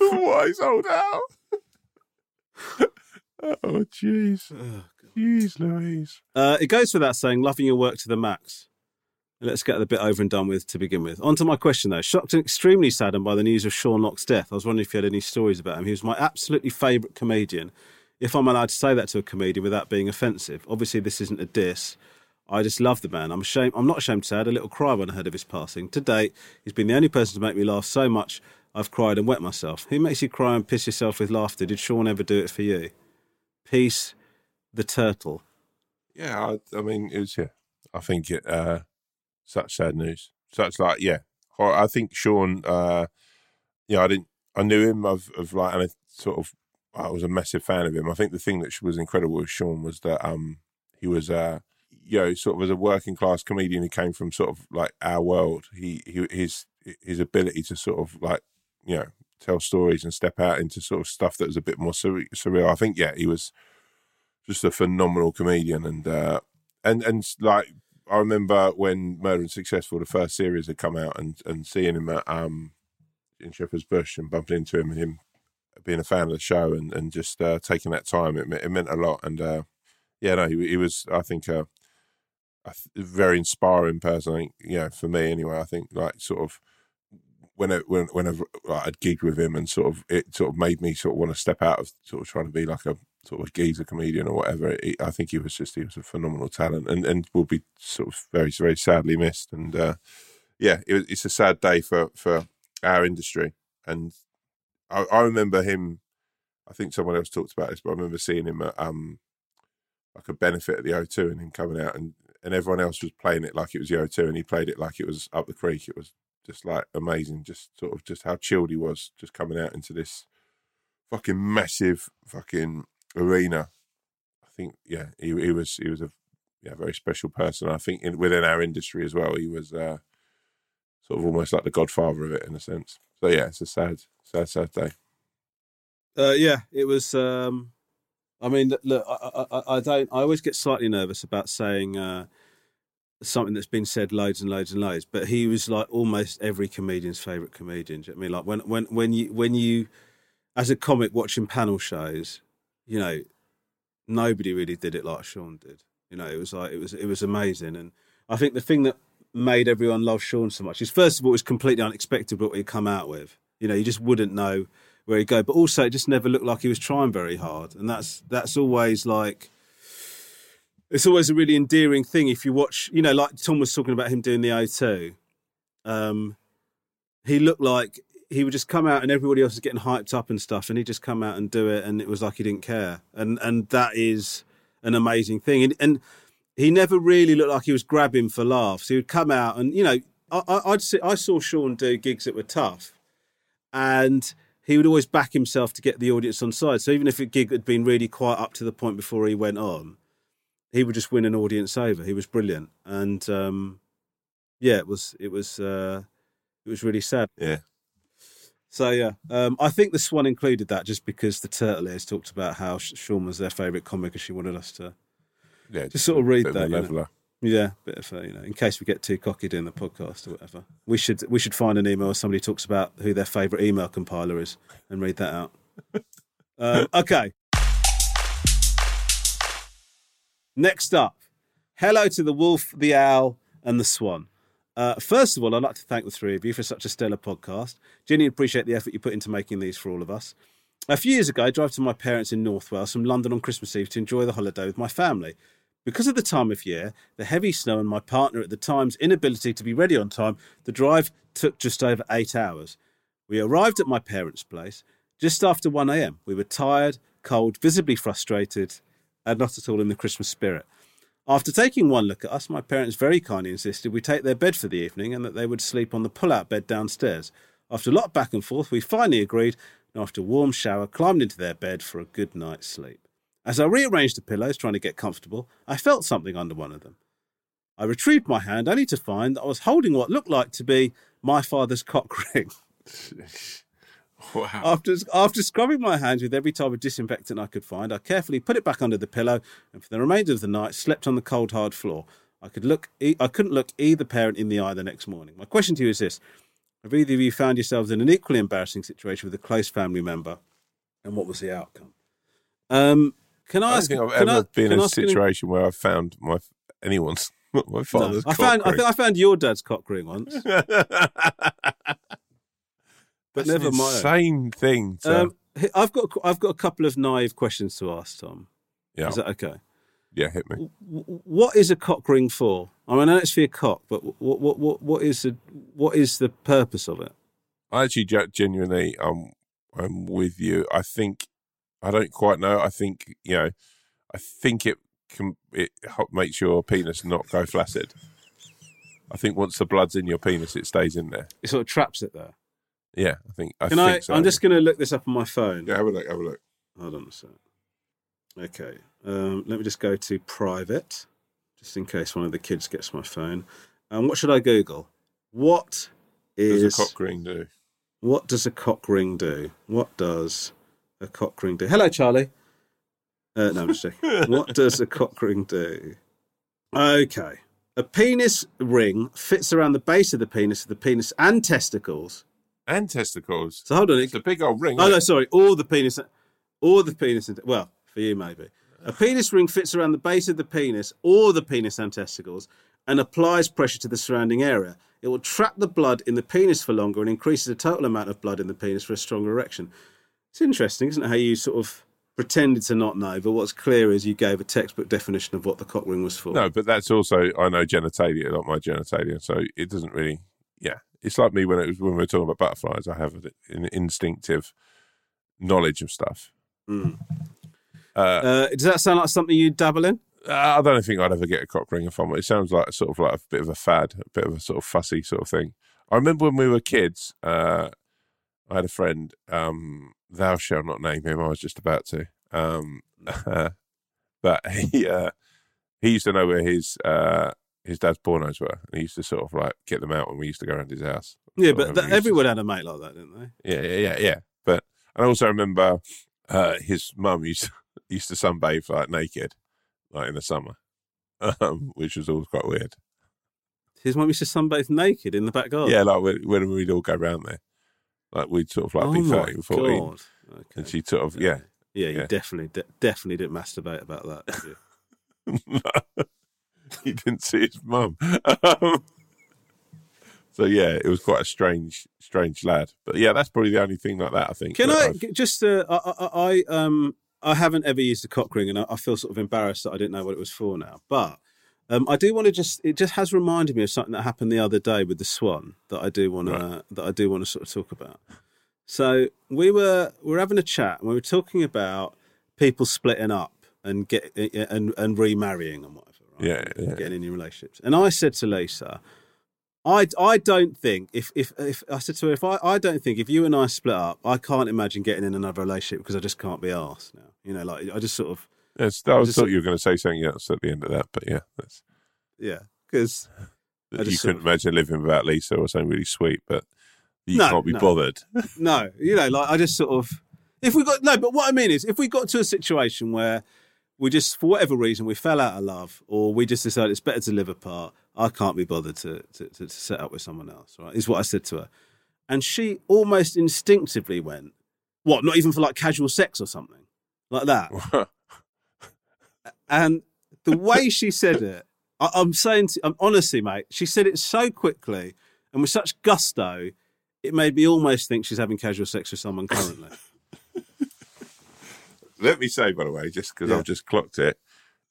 wise old owl. oh, jeez. Jeez, Louise. Uh, it goes without saying, loving your work to the max. Let's get the bit over and done with to begin with. On to my question, though. Shocked and extremely saddened by the news of Sean Lock's death. I was wondering if you had any stories about him. He was my absolutely favourite comedian. If I'm allowed to say that to a comedian without being offensive. Obviously, this isn't a diss. I just love the man. I'm ashamed. I'm not ashamed to say I had a little cry when I heard of his passing. To date, he's been the only person to make me laugh so much I've cried and wet myself. Who makes you cry and piss yourself with laughter? Did Sean ever do it for you? Peace, the turtle. Yeah, I, I mean, it was, yeah. I think it, uh, such sad news. Such like, yeah. I think Sean, uh, yeah, I didn't, I knew him of, of like, and I sort of, I was a massive fan of him. I think the thing that was incredible with Sean was that, um, he was, uh, you know, sort of as a working class comedian who came from sort of like our world. He, he, his, his ability to sort of like, you know, tell stories and step out into sort of stuff that was a bit more surre- surreal. I think, yeah, he was just a phenomenal comedian and uh and and like I remember when Murder in Successville the first series had come out and and seeing him at um in Shepherd's Bush and bumping into him and him being a fan of the show and and just uh taking that time it, it meant a lot. And uh yeah no he, he was I think uh a very inspiring person I think you know for me anyway. I think like sort of when it, when whenever like, I'd gigged with him and sort of it sort of made me sort of want to step out of sort of trying to be like a sort of geezer comedian or whatever. I think he was just he was a phenomenal talent and and will be sort of very very sadly missed. And uh, yeah, it, it's a sad day for for our industry. And I, I remember him. I think someone else talked about this, but I remember seeing him at um like a benefit at the O2 and him coming out and and everyone else was playing it like it was the O2 and he played it like it was up the creek. It was just like amazing, just sort of just how chilled he was, just coming out into this fucking massive fucking arena. I think yeah, he he was he was a yeah very special person. I think in, within our industry as well, he was uh, sort of almost like the godfather of it in a sense. So yeah, it's a sad sad sad day. Uh, yeah, it was. Um, I mean, look, I, I, I don't. I always get slightly nervous about saying uh, something that's been said loads and loads and loads. But he was like almost every comedian's favorite comedian. You know I mean, like when when when you when you, as a comic watching panel shows, you know, nobody really did it like Sean did. You know, it was like it was it was amazing. And I think the thing that made everyone love Sean so much is first of all, it was completely unexpected what he'd come out with. You know, you just wouldn't know where he'd go. But also, it just never looked like he was trying very hard, and that's that's always like. It's always a really endearing thing if you watch, you know, like Tom was talking about him doing the O2. Um, he looked like he would just come out and everybody else is getting hyped up and stuff, and he'd just come out and do it, and it was like he didn't care, and and that is an amazing thing, and and he never really looked like he was grabbing for laughs. He would come out and you know, I, I'd see, I saw Sean do gigs that were tough, and he would always back himself to get the audience on side. So even if a gig had been really quite up to the point before he went on, he would just win an audience over. He was brilliant, and um, yeah, it was it was uh, it was really sad. Yeah, So yeah, um, I think the Swan included that just because the Turtle Ears talked about how Sean was their favourite comic, and she wanted us to yeah. Just sort of read bit that, of a you know. yeah, bit of a, you know, in case we get too cocky doing the podcast or whatever. We should we should find an email where somebody talks about who their favourite email compiler is and read that out. um, okay. Next up, Hello to the wolf, the owl, and the swan. Uh, first of all, I'd like to thank the three of you for such a stellar podcast. Genuinely appreciate the effort you put into making these for all of us. A few years ago, I drove to my parents in North Wales from London on Christmas Eve to enjoy the holiday with my family. Because of the time of year, the heavy snow, and my partner at the time's inability to be ready on time, the drive took just over eight hours. We arrived at my parents' place just after 1am. We were tired, cold, visibly frustrated, and not at all in the Christmas spirit. After taking one look at us, my parents very kindly insisted we take their bed for the evening and that they would sleep on the pull out bed downstairs. After a lot of back and forth, we finally agreed, and after a warm shower, climbed into their bed for a good night's sleep. As I rearranged the pillows, trying to get comfortable, I felt something under one of them. I retrieved my hand only to find that I was holding what looked like to be my father's cock ring. Wow. After, after scrubbing my hands with every type of disinfectant I could find, I carefully put it back under the pillow and for the remainder of the night slept on the cold, hard floor. I could look. I couldn't look either parent in the eye the next morning. My question to you is this: Have either of you found yourselves in an equally embarrassing situation with a close family member, and what was the outcome? Um, can I, I don't ask? think I've ever I, been in a I situation where I've found my anyone's my No, father's. I found. I think I found your dad's cock ring once, ring. but That's never my own. thing. To, Um, I've got. I've got a couple of naive questions to ask Tom. yeah, Is that okay? yeah, hit me. What is a cock ring for? I mean, I know it's for your cock, but what what what what is the what is the purpose of it? I actually ge- genuinely, um, I'm with you. I think I don't quite know. I think you know, I think it can it makes your penis not go flaccid. I think once the blood's in your penis, it stays in there. It sort of traps it there. Yeah, I think. I Can think I? so. I'm just going to look this up on my phone. yeah. Have a look. Have a look. Hold on a sec. Okay, um, let me just go to private, just in case one of the kids gets my phone. Um, what should I Google? What Does a cock ring do? what does a cock ring do? What does a cock ring do? Hello, Charlie. Uh, no, I'm just joking. what does a cock ring do? Okay. A penis ring fits around the base of the penis, of the penis and testicles. And testicles. So hold on. It's a big old ring. Oh no, sorry. All the penis, all the penis. And, well, for you maybe. A penis ring fits around the base of the penis or the penis and testicles and applies pressure to the surrounding area. It will trap the blood in the penis for longer and increases the total amount of blood in the penis for a stronger erection. It's interesting, isn't it? How you sort of pretended to not know, but what's clear is you gave a textbook definition of what the cock ring was for. No, but that's also I know genitalia, not my genitalia, so it doesn't really. Yeah, it's like me when it was when we were talking about butterflies. I have an instinctive knowledge of stuff. Mm. Uh, Uh, does that sound like something you dabble in? I don't think I'd ever get a cock ring if I'm. It sounds like sort of like a bit of a fad, a bit of a sort of fussy sort of thing. I remember when we were kids. Uh, I had a friend. Um, thou shalt not name him. I was just about to. Um, but he uh, he used to know where his uh, his dad's pornos were, and he used to sort of like get them out when we used to go around his house. Yeah, but that, he to- everyone had a mate like that, didn't they? yeah, yeah, yeah, yeah. But and I also remember uh, his mum used used to sunbathe like naked, like in the summer, um, which was always quite weird. His mum used to sunbathe naked in the back garden. Yeah, like when, when we'd all go round there, like we'd sort of like oh be my 13, 14, God. Okay. and she sort of yeah. Yeah, you Yeah. definitely, de- definitely didn't masturbate about that. Did you? he didn't see his mum. Um, so yeah, it was quite a strange, strange lad. But yeah, that's probably the only thing like that I think. Can I I've- just? Uh, I, I, I um, I haven't ever used a cock ring, and I, I feel sort of embarrassed that I didn't know what it was for now. But um, I do want to just. It just has reminded me of something that happened the other day with the swan that I do want to that I do want to sort of talk about. So we were we were having a chat, and we were talking about people splitting up and get and and remarrying and whatever. Yeah, yeah. getting in new relationships. And I said to Lisa, I, I don't think if, if if I said to her if I, I don't think if you and I split up, I can't imagine getting in another relationship because I just can't be asked now. You know, like I just sort of Yes, I just- thought you were going to say something else at the end of that, but yeah, that's, yeah because you couldn't of- imagine living without Lisa or something really sweet, but you No, can't be no. bothered. no, you know, like I just sort of if we got no, but what I mean is if we got to a situation where we just for whatever reason we fell out of love or we just decided it's better to live apart, I can't be bothered to to, to, to set up with someone else. Right, is what I said to her, and she almost instinctively went, "What? Not even for like casual sex or something like that." And the way she said it, I, I'm saying, to, I'm honestly, mate. She said it so quickly and with such gusto, it made me almost think she's having casual sex with someone currently. Let me say, by the way, just because Yeah. I've just clocked it,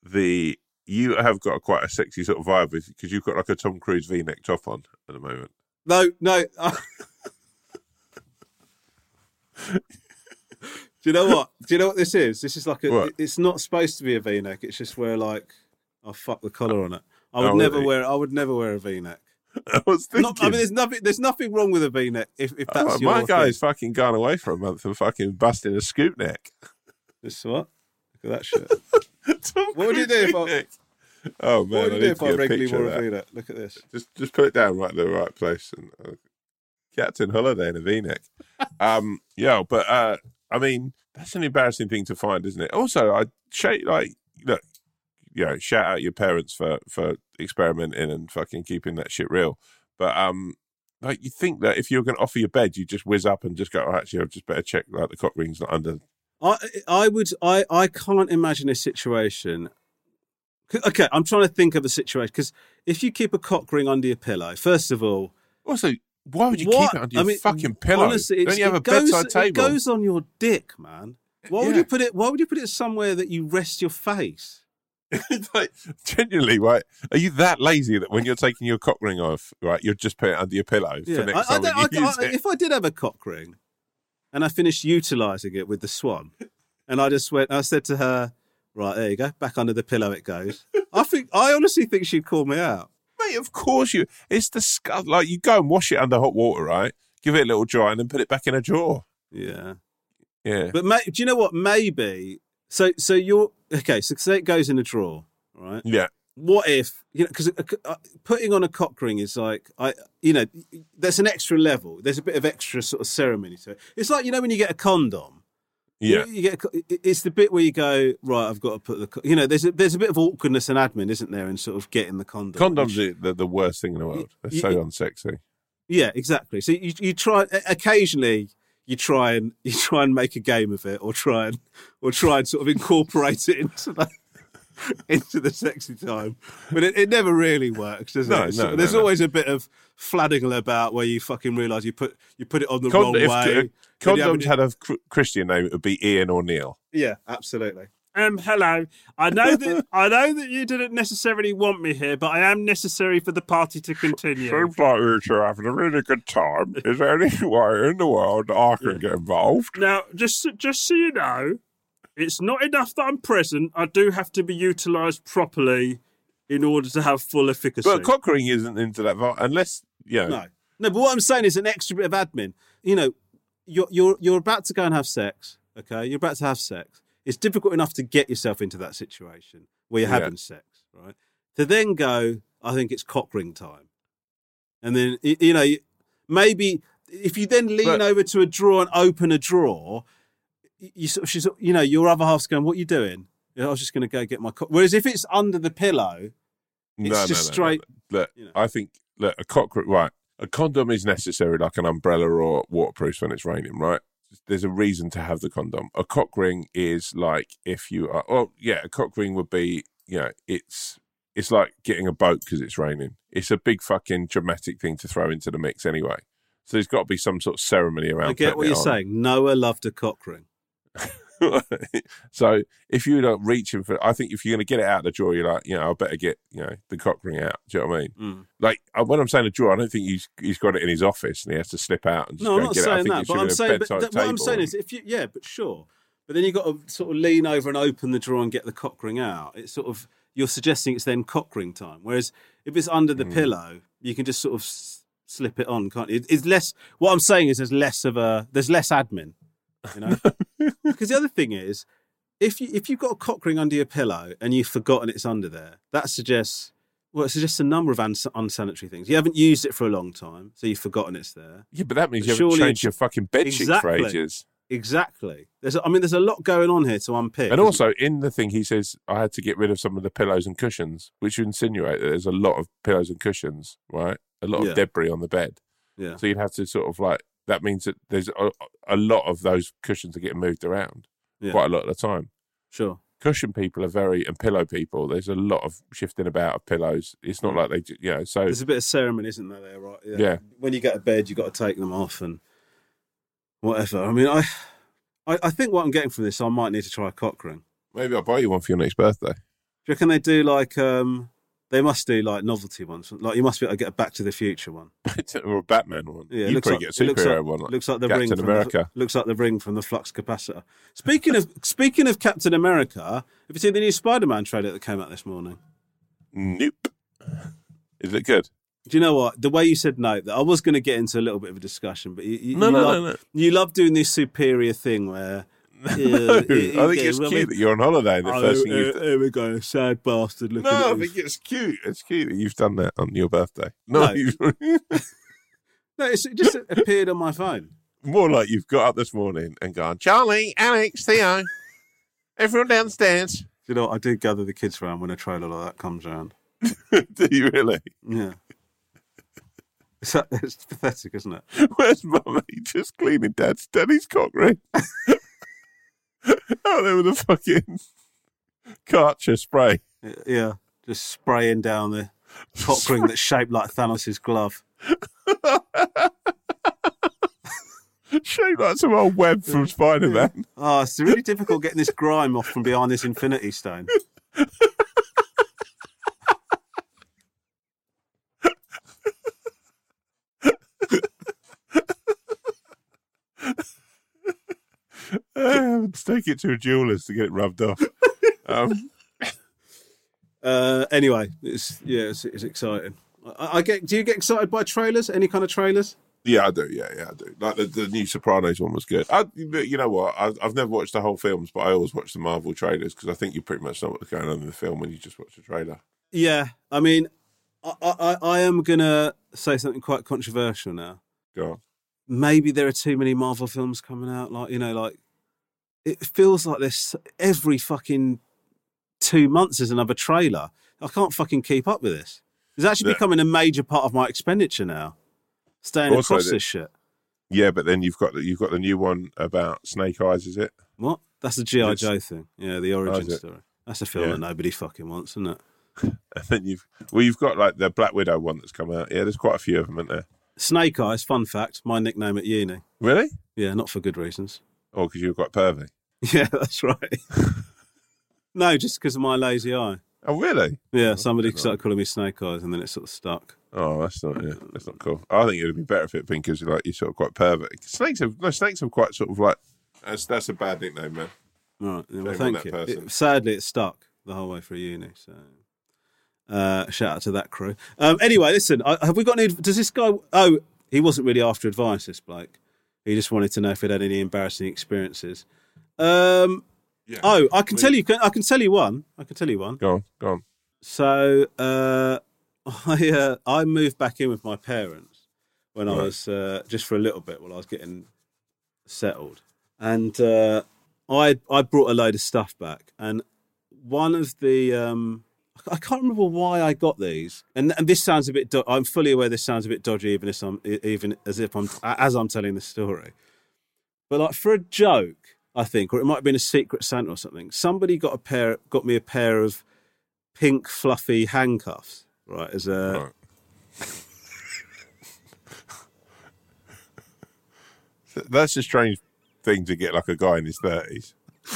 the you have got a quite a sexy sort of vibe because you've got like a Tom Cruise V-neck top on at the moment. no, no. Do you know what? Do you know what this is? This is like a. What? It's not supposed to be a V-neck. It's just where like, I fuck the collar on it. I would Oh, never really? wear. I would never wear a V-neck. I was thinking, Not, I mean, there's nothing. There's nothing wrong with a V-neck if, if that's oh, my thing. guy's fucking gone away for a month and fucking busting a scoop neck. This what? Look at that shit. What would you do if I-. Oh man, what would you do if I regularly wore a. V-neck? Look at this. Just just put it down right in the right place and uh, Captain Holiday in a V-neck. um, yeah, but uh, I mean that's an embarrassing thing to find, isn't it? Also, I shake like look, you know, shout out your parents for for experimenting and fucking keeping that shit real. But um, like you think that if you're going to offer your bed, you just whiz up and just go, oh, actually, I've just better check like the cock ring's not under. I I would I I can't imagine a situation. Okay, I'm trying to think of a situation because if you keep a cock ring under your pillow, first of all, Also, why would you what- keep it under your I mean, fucking pillow? Honestly, Don't you have a it goes, bedside table? It goes on your dick, man. Why would you put it? Why would you put it somewhere that you rest your face? It's like, genuinely, right? Are you that lazy that when you're taking your cock ring off, right, you're just put it under your pillow for next I, I time when don't- you I- use I- it? if I did have a cock ring, and I finished utilising it with the swan, and I just went, I said to her, "Right, there you go, back under the pillow it goes." I think, I honestly think she'd call me out. Mate, of course you. It's disgusting. Like you go and wash it under hot water, right? Give it a little dry and then put it back in a drawer. Yeah. Yeah. But may, do you know what? Maybe so. So you're okay. So say it goes in a drawer, right? yeah. What if you know? Because uh, uh, putting on a cock ring is like I, you know, there's an extra level. There's a bit of extra sort of ceremony to it. It's like you know when you get a condom. Yeah. You, you get. a It's the bit where you go right. I've got to put the. You know, there's a there's a bit of awkwardness and admin, isn't there, in sort of getting the condom. Condoms are the, the worst thing in the world. They're You- so you- unsexy. Yeah, exactly. So you you try occasionally you try and you try and make a game of it, or try and or try and sort of incorporate it into the into the sexy time, but it, it never really works, does No, it? no, no, There's no. always a bit of fladding about where you fucking realise you put you put it on the Con- wrong if way. uh, then you condoms haven't- had a cr- Christian name, it would be Ian or Neil. yeah, absolutely. Um, hello. I know that I know that you didn't necessarily want me here, but I am necessary for the party to continue. Seems like we're having a really good time. Is there any way in the world I can get involved? Now, just just so you know, it's not enough that I'm present. I do have to be utilised properly in order to have full efficacy. But cock ring isn't into that, vi- unless you know. No, no. But what I'm saying is an extra bit of admin. You know, you're you're you're about to go and have sex. Okay, you're about to have sex. It's difficult enough to get yourself into that situation where you're Yeah. having sex, right? To then go, I think it's cock ring time, and then y- you know maybe if you then lean But- over to a drawer and open a drawer, y- you sort of, she's you know your other half's going, "What are you doing?" "Yeah, I was just going to go get my cock. Whereas if it's under the pillow, It's no, just no, no, straight. Look, you know. I think look, a cock right. A condom is necessary, like an umbrella or waterproof when it's raining, right? There's a reason to have the condom. A cock ring is like if you are. Oh, yeah, a cock ring would be. You know, it's it's like getting a boat because it's raining. It's a big fucking dramatic thing to throw into the mix anyway. So there's got to be some sort of ceremony around. I get what you're on. saying. Noah loved a cock ring. so if you're not reaching for, I think if you're going to get it out of the drawer, you're like, you know, I better get, you know, the cock ring out. Do you know what I mean? Mm. Like uh, when I'm saying a drawer, I don't think he's he's got it in his office and he has to slip out and just No, go I'm not get it. I saying think that, but I'm saying, but that, what I'm saying is, if you, yeah, but sure, but then you've got to sort of lean over and open the drawer and get the cock ring out. It's sort of you're suggesting it's then cock ring time. Whereas if it's under the pillow, you can just sort of s- slip it on, can't you? It- It's less. What I'm saying is, there's less of a, there's less admin, you know. because the other thing is, if you if you've got a cock ring under your pillow and you've forgotten it's under there, that suggests. Well, it suggests a number of uns- unsanitary things. You haven't used it for a long time, so you've forgotten it's there. yeah, but that means But you haven't changed your fucking bed sheet for Exactly. ages. Exactly. There's, a- I mean, there's a lot going on here to unpick. And also in the thing, he says I had to get rid of some of the pillows and cushions, which would insinuate that there's a lot of pillows and cushions, right? A lot of Yeah. debris on the bed. yeah, So you'd have to sort of like that means that there's a, a lot of those cushions are getting moved around Yeah. quite a lot of the time. sure. cushion people are very and pillow people. There's a lot of shifting about of pillows. It's not like they, ju- you know. So There's a bit of ceremony, isn't there? There, right? Yeah. When you get to bed, you've got to take them off and whatever. I mean, I, I, I think what I'm getting from this, I might need to try a cock ring. maybe I'll buy you one for your next birthday. Do you reckon they do like um they must do like novelty ones? Like you must be able to get a Back to the Future one. or a Batman one. Yeah, you looks probably like, get a superhero like, one. Like looks like the Captain ring from America. The, looks like the ring from the flux capacitor. Speaking of speaking of Captain America, have you seen the new Spider-Man trailer that came out this morning? Nope. Is it good? Do you know what? The way you said no, that I was going to get into a little bit of a discussion, but you, you, No, you no, love, no, no. you love doing this superior thing where. No, I think it's cute that you're on holiday. The Oh, first thing here, you've here we go, sad bastard. Looking No, I his- think it's cute. It's cute that you've done that on your birthday. No, No. no, it's, it just appeared on my phone. more like you've got up this morning and gone, Charlie, Alex, Theo, everyone downstairs. Do you know what? I do gather the kids around when a trailer like that comes around. Do you really? Yeah. It's, it's pathetic, isn't it? Where's mummy? Just cleaning dad's daddy's cock ring. Oh, Out there with a fucking Karcher spray. Yeah. Just spraying down the cock ring that's shaped like Thanos' glove. Shaped like some old web from Spider Man. Oh, it's really difficult getting this grime off from behind this infinity stone. Let's take it to a jeweler's to get it rubbed off. Um, Uh, anyway, it's yeah, it's, it's exciting. I, I get. Do you get excited by trailers? Any kind of trailers? Yeah, I do. Yeah, yeah, I do. Like the, the new Sopranos one was good. I, you know what? I've, I've never watched the whole films, but I always watch the Marvel trailers because I think you pretty much know what's going on in the film when you just watch the trailer. Yeah. I mean, I, I, I am gonna say something quite controversial now. Go on. maybe there are too many Marvel films coming out. Like you know, like it feels like this every fucking two months there's another trailer. I can't fucking keep up with this. It's actually Yeah. becoming a major part of my expenditure now. Staying Also, across the- this shit. Yeah, but then you've got the, you've got the new one about Snake Eyes, is it? What? That's the GI Joe thing. Yeah, the oh, origin is story. That's a film Yeah. that nobody fucking wants, isn't it? And then you've well, you've got like the Black Widow one that's come out. Yeah, there's quite a few of them, isn't there? Snake Eyes. Fun fact: my nickname at uni. Really? Yeah, not for good reasons. Oh, because you're quite pervy. Yeah, that's right. no, just because of my lazy eye. Oh, really? Yeah, somebody right. started calling me Snake Eyes, and then it sort of stuck. Oh, that's not yeah, that's not cool. I think it'd be better if it'd been because like you're sort of quite pervy. Snakes have no snakes have quite sort of like that's that's a bad nickname, man. Right, yeah, Well, thank you. It- sadly, it stuck the whole way through uni. So, uh, shout out to that crew. Um, anyway, listen. I, have we got any? Does this guy? Oh, he wasn't really after advice. This bloke. He just wanted to know if he'd had any embarrassing experiences. Um, Yeah. oh, I can Please. tell you. I can tell you one. I can tell you one. Go on, go on. So uh, I uh, I moved back in with my parents when I was uh, just for a little bit while I was getting settled, and uh, I I brought a load of stuff back, and one of the um, I can't remember why I got these, and, and this sounds a bit. Do- I'm fully aware this sounds a bit dodgy, even if I'm even as if I'm as I'm telling the story. But like for a joke, I think, or it might have been a secret Santa or something. Somebody got a pair, got me a pair of pink fluffy handcuffs, right? As a Right. That's a strange thing to get like a guy in his thirties.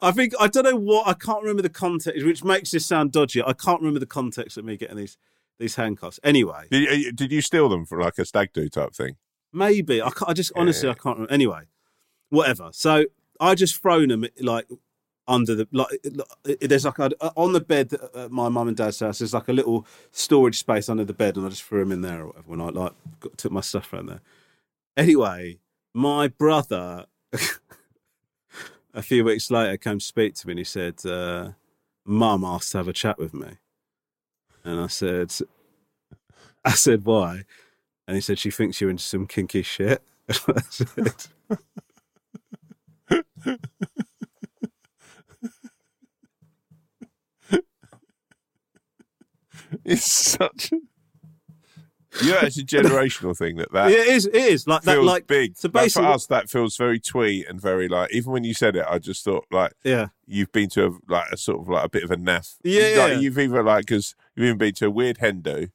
I think I don't know what I can't remember the context, which makes this sound dodgy. I can't remember the context of me getting these these handcuffs. Anyway, Did you, did you steal them for like a stag do type thing? Maybe I, can't, I just honestly I can't remember. Anyway, whatever. So I just thrown them like under the like there's like a, on the bed at my mum and dad's house. There's like a little storage space under the bed, and I just threw them in there or whatever. When I like got, took my stuff around there. Anyway, my brother. a few weeks later came to speak to me and he said, uh, Mum asked to have a chat with me. And I said, I said, why? And he said, she thinks you're into some kinky shit. I said, It's such. You know, it's a generational thing that that yeah, it is. It is like that. feels Like big. So Like, for us, that feels very twee and very like. Even when you said it, I just thought like yeah, you've been to a, like a sort of like a bit of a naff. Yeah, Like, yeah. You've either like because you've even been to a weird hen do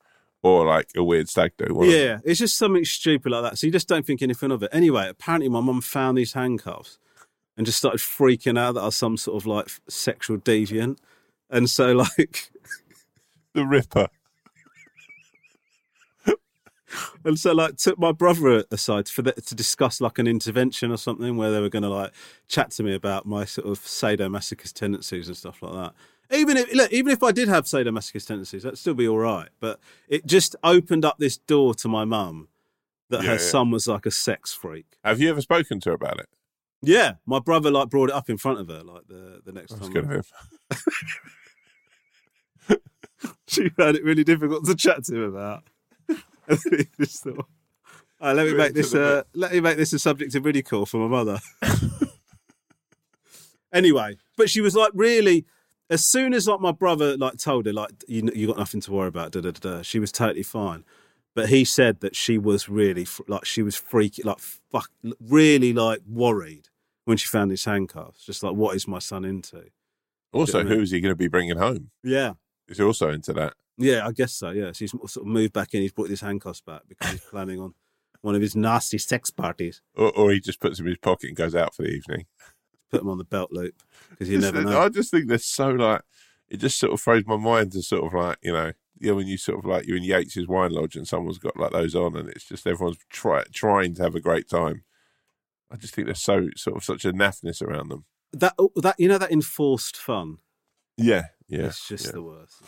or like a weird stag do. them. yeah. It's just something stupid like that. So you just don't think anything of it. Anyway, apparently my mum found these handcuffs and just started freaking out that I was some sort of like sexual deviant, and so like. the Ripper. And so, like, took my brother aside for the, to discuss like an intervention or something, where they were going to like chat to me about my sort of sadomasochist tendencies and stuff like that. Even if look, even if I did have sadomasochist tendencies, that'd still be all right. But it just opened up this door to my mum that Yeah, her yeah. son was like a sex freak. Have you ever spoken to her about it? Yeah, my brother like brought it up in front of her like the the next That's time. good of him. she found it really difficult to chat to him about. Just thought, "Oh, let me make this uh, let me make this a subject of ridicule for my mother. anyway, but she was like really as soon as like my brother like told her like you you got nothing to worry about da, da, da, da, she was totally fine. But he said that she was really like she was freaky like fuck really like worried when she found his handcuffs. Just like what is my son into? Also, who is he going to be bringing home? Yeah. Is he also into that? Yeah, I guess so. Yeah, so he's sort of moved back in. He's brought his handcuffs back because he's planning on one of his nasty sex parties. Or, or he just puts them in his pocket and goes out for the evening? Put them on the belt loop because you Just- never know. I just think they're so like it just sort of throws my mind to sort of like you know yeah when you sort of like you're in Yates's wine lodge and someone's got like those on and it's just everyone's try, trying to have a great time. I just think there's so sort of such a naffness around them. That oh, that you know that enforced fun. Yeah, yeah, it's just yeah. the worst.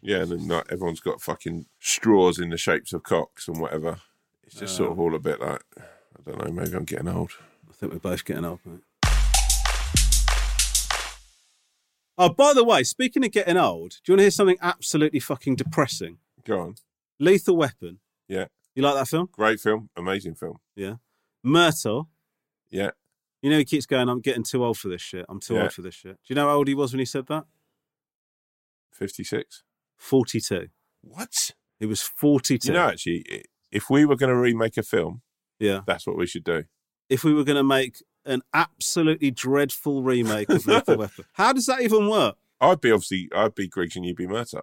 yeah, and then like, everyone's got fucking straws in the shapes of cocks and whatever. It's just sort uh. of all a bit like I don't know. Maybe I'm getting old. I think we're both getting old, mate. Oh, by the way, speaking of getting old, do you want to hear something absolutely fucking depressing? Go on. Lethal Weapon. Yeah, You like that film? great film, amazing film. Yeah. Murtaugh. Yeah, You know he keeps going. I'm getting too old for this shit. I'm too Yeah. old for this shit. Do you know how old he was when he said that? fifty six. Forty-two. What? He was forty-two. You know, actually, i- if we were going to remake a film, yeah. that's what we should do. if we were going to make an absolutely dreadful remake of Lethal Weapon. How does that even work? I'd be obviously, I'd be Griggs and you'd be Murtaugh.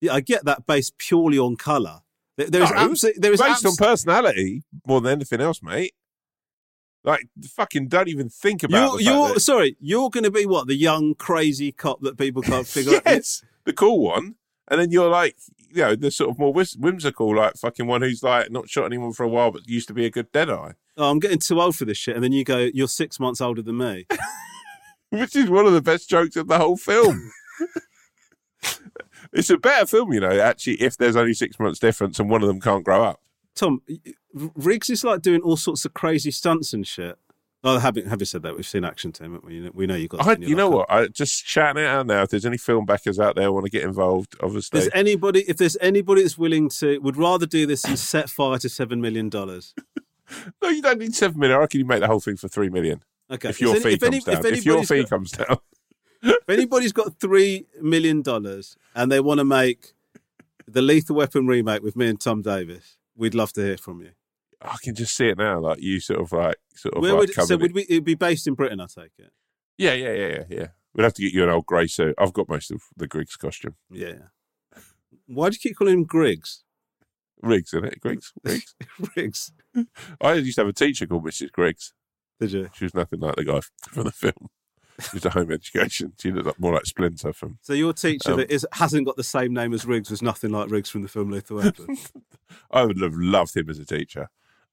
Yeah, I get that based purely on colour. There, there is No, absolutely there is Based on personality more than anything else, mate. Like, fucking don't even think about You're, you're that- sorry. You're going to be what the young crazy cop that people can't figure out. yes, the cool one. And then you're like, you know, the sort of more whimsical, like fucking one who's like not shot anyone for a while, but used to be a good deadeye. Oh, I'm getting too old for this shit. And then you go, you're six months older than me. Which is one of the best jokes of the whole film. it's a better film, you know, actually, if there's only six months difference and one of them can't grow up. Tom, Riggs is like doing all sorts of crazy stunts and shit. Oh, having having said that, we've seen Action Team. haven't We know, we know you've got. I, you're know what? I just shouting it out now. If there's any film backers out there want to get involved, obviously. Is anybody if there's anybody that's willing to would rather do this than set fire to seven million dollars. No, you don't need seven million. I reckon you make the whole thing for three million. Okay, If your If fee any- if any- comes down. if If, your fee got- comes down. if anybody's got three million dollars and they want to make the Lethal Weapon remake with me and Tom Davis, we'd love to hear from you. I can just see it now. Like you sort of like sort of Where like would so would we? It'd be based in Britain, I take it. Yeah, yeah, yeah, yeah, yeah. We'd have to get you an old grey suit. I've got most of the Griggs costume. Yeah. Why do you keep calling him Griggs? Riggs, isn't it? Griggs? Griggs? Riggs. I used to have a teacher called Mrs. Griggs. Did you? She was nothing like the guy from the film. She was a home education. She looked like, more like Splinter from. So your teacher Um, that is hasn't got the same name as Riggs was nothing like Riggs from the film Lethal Weapon. I would have loved him as a teacher.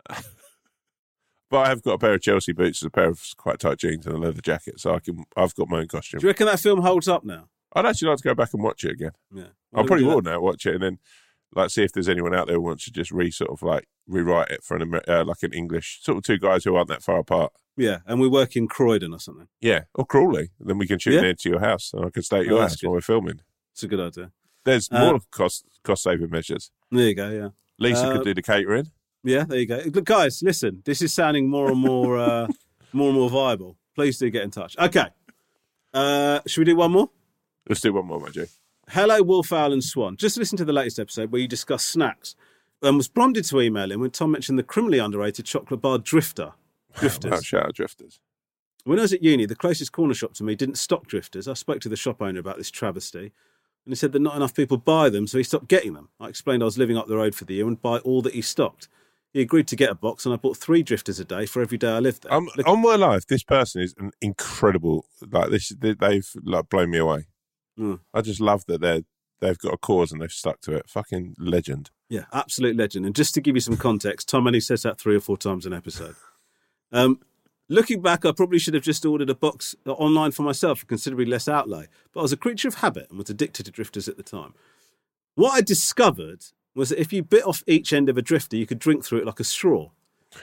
But I have got a pair of Chelsea boots, a pair of quite tight jeans, and a leather jacket, so I can. I've got my own costume. do you reckon that film holds up now? I'd actually like to go back and watch it again. Yeah. I probably will now watch it and then like see if there's anyone out there who wants to just re sort of like rewrite it for an Amer- uh, like an English sort of two guys who aren't that far apart. Yeah, and we work in Croydon or something. Yeah, or Crawley. Then we can shoot Yeah. near to your house, and I can stay at Oh, your that's house while we're filming. It's a good idea. There's Uh, more cost cost saving measures. There you go. Yeah. Lisa uh, could do the catering. Yeah, there you go. Look, guys, listen, this is sounding more and more, uh, more and more viable. Please do get in touch. Okay, uh, should we do one more? Let's do one more, my G. Hello, Wolf Owl and Swan. Just listen to the latest episode where you discuss snacks. and was prompted to email him when Tom mentioned the criminally underrated chocolate bar Drifter. Drifters. Wow, shout out drifters. When I was at uni, the closest corner shop to me didn't stock drifters. I spoke to the shop owner about this travesty, and he said that not enough people buy them, so he stopped getting them. I explained I was living up the road for the year and buy all that he stocked. He agreed to get a box, and I bought three drifters a day for every day I lived there. Um, Look- on my life, this person is an incredible. Like this, they- they've like blown me away. Mm. I just love that they're they've got a cause and they've stuck to it. Fucking legend. Yeah, absolute legend. And just to give you some context, Tom only says that three or four times an episode. Um, looking back, I probably should have just ordered a box online for myself for considerably less outlay. But I was a creature of habit and was addicted to drifters at the time. What I discovered was that if you bit off each end of a drifter, you could drink through it like a straw.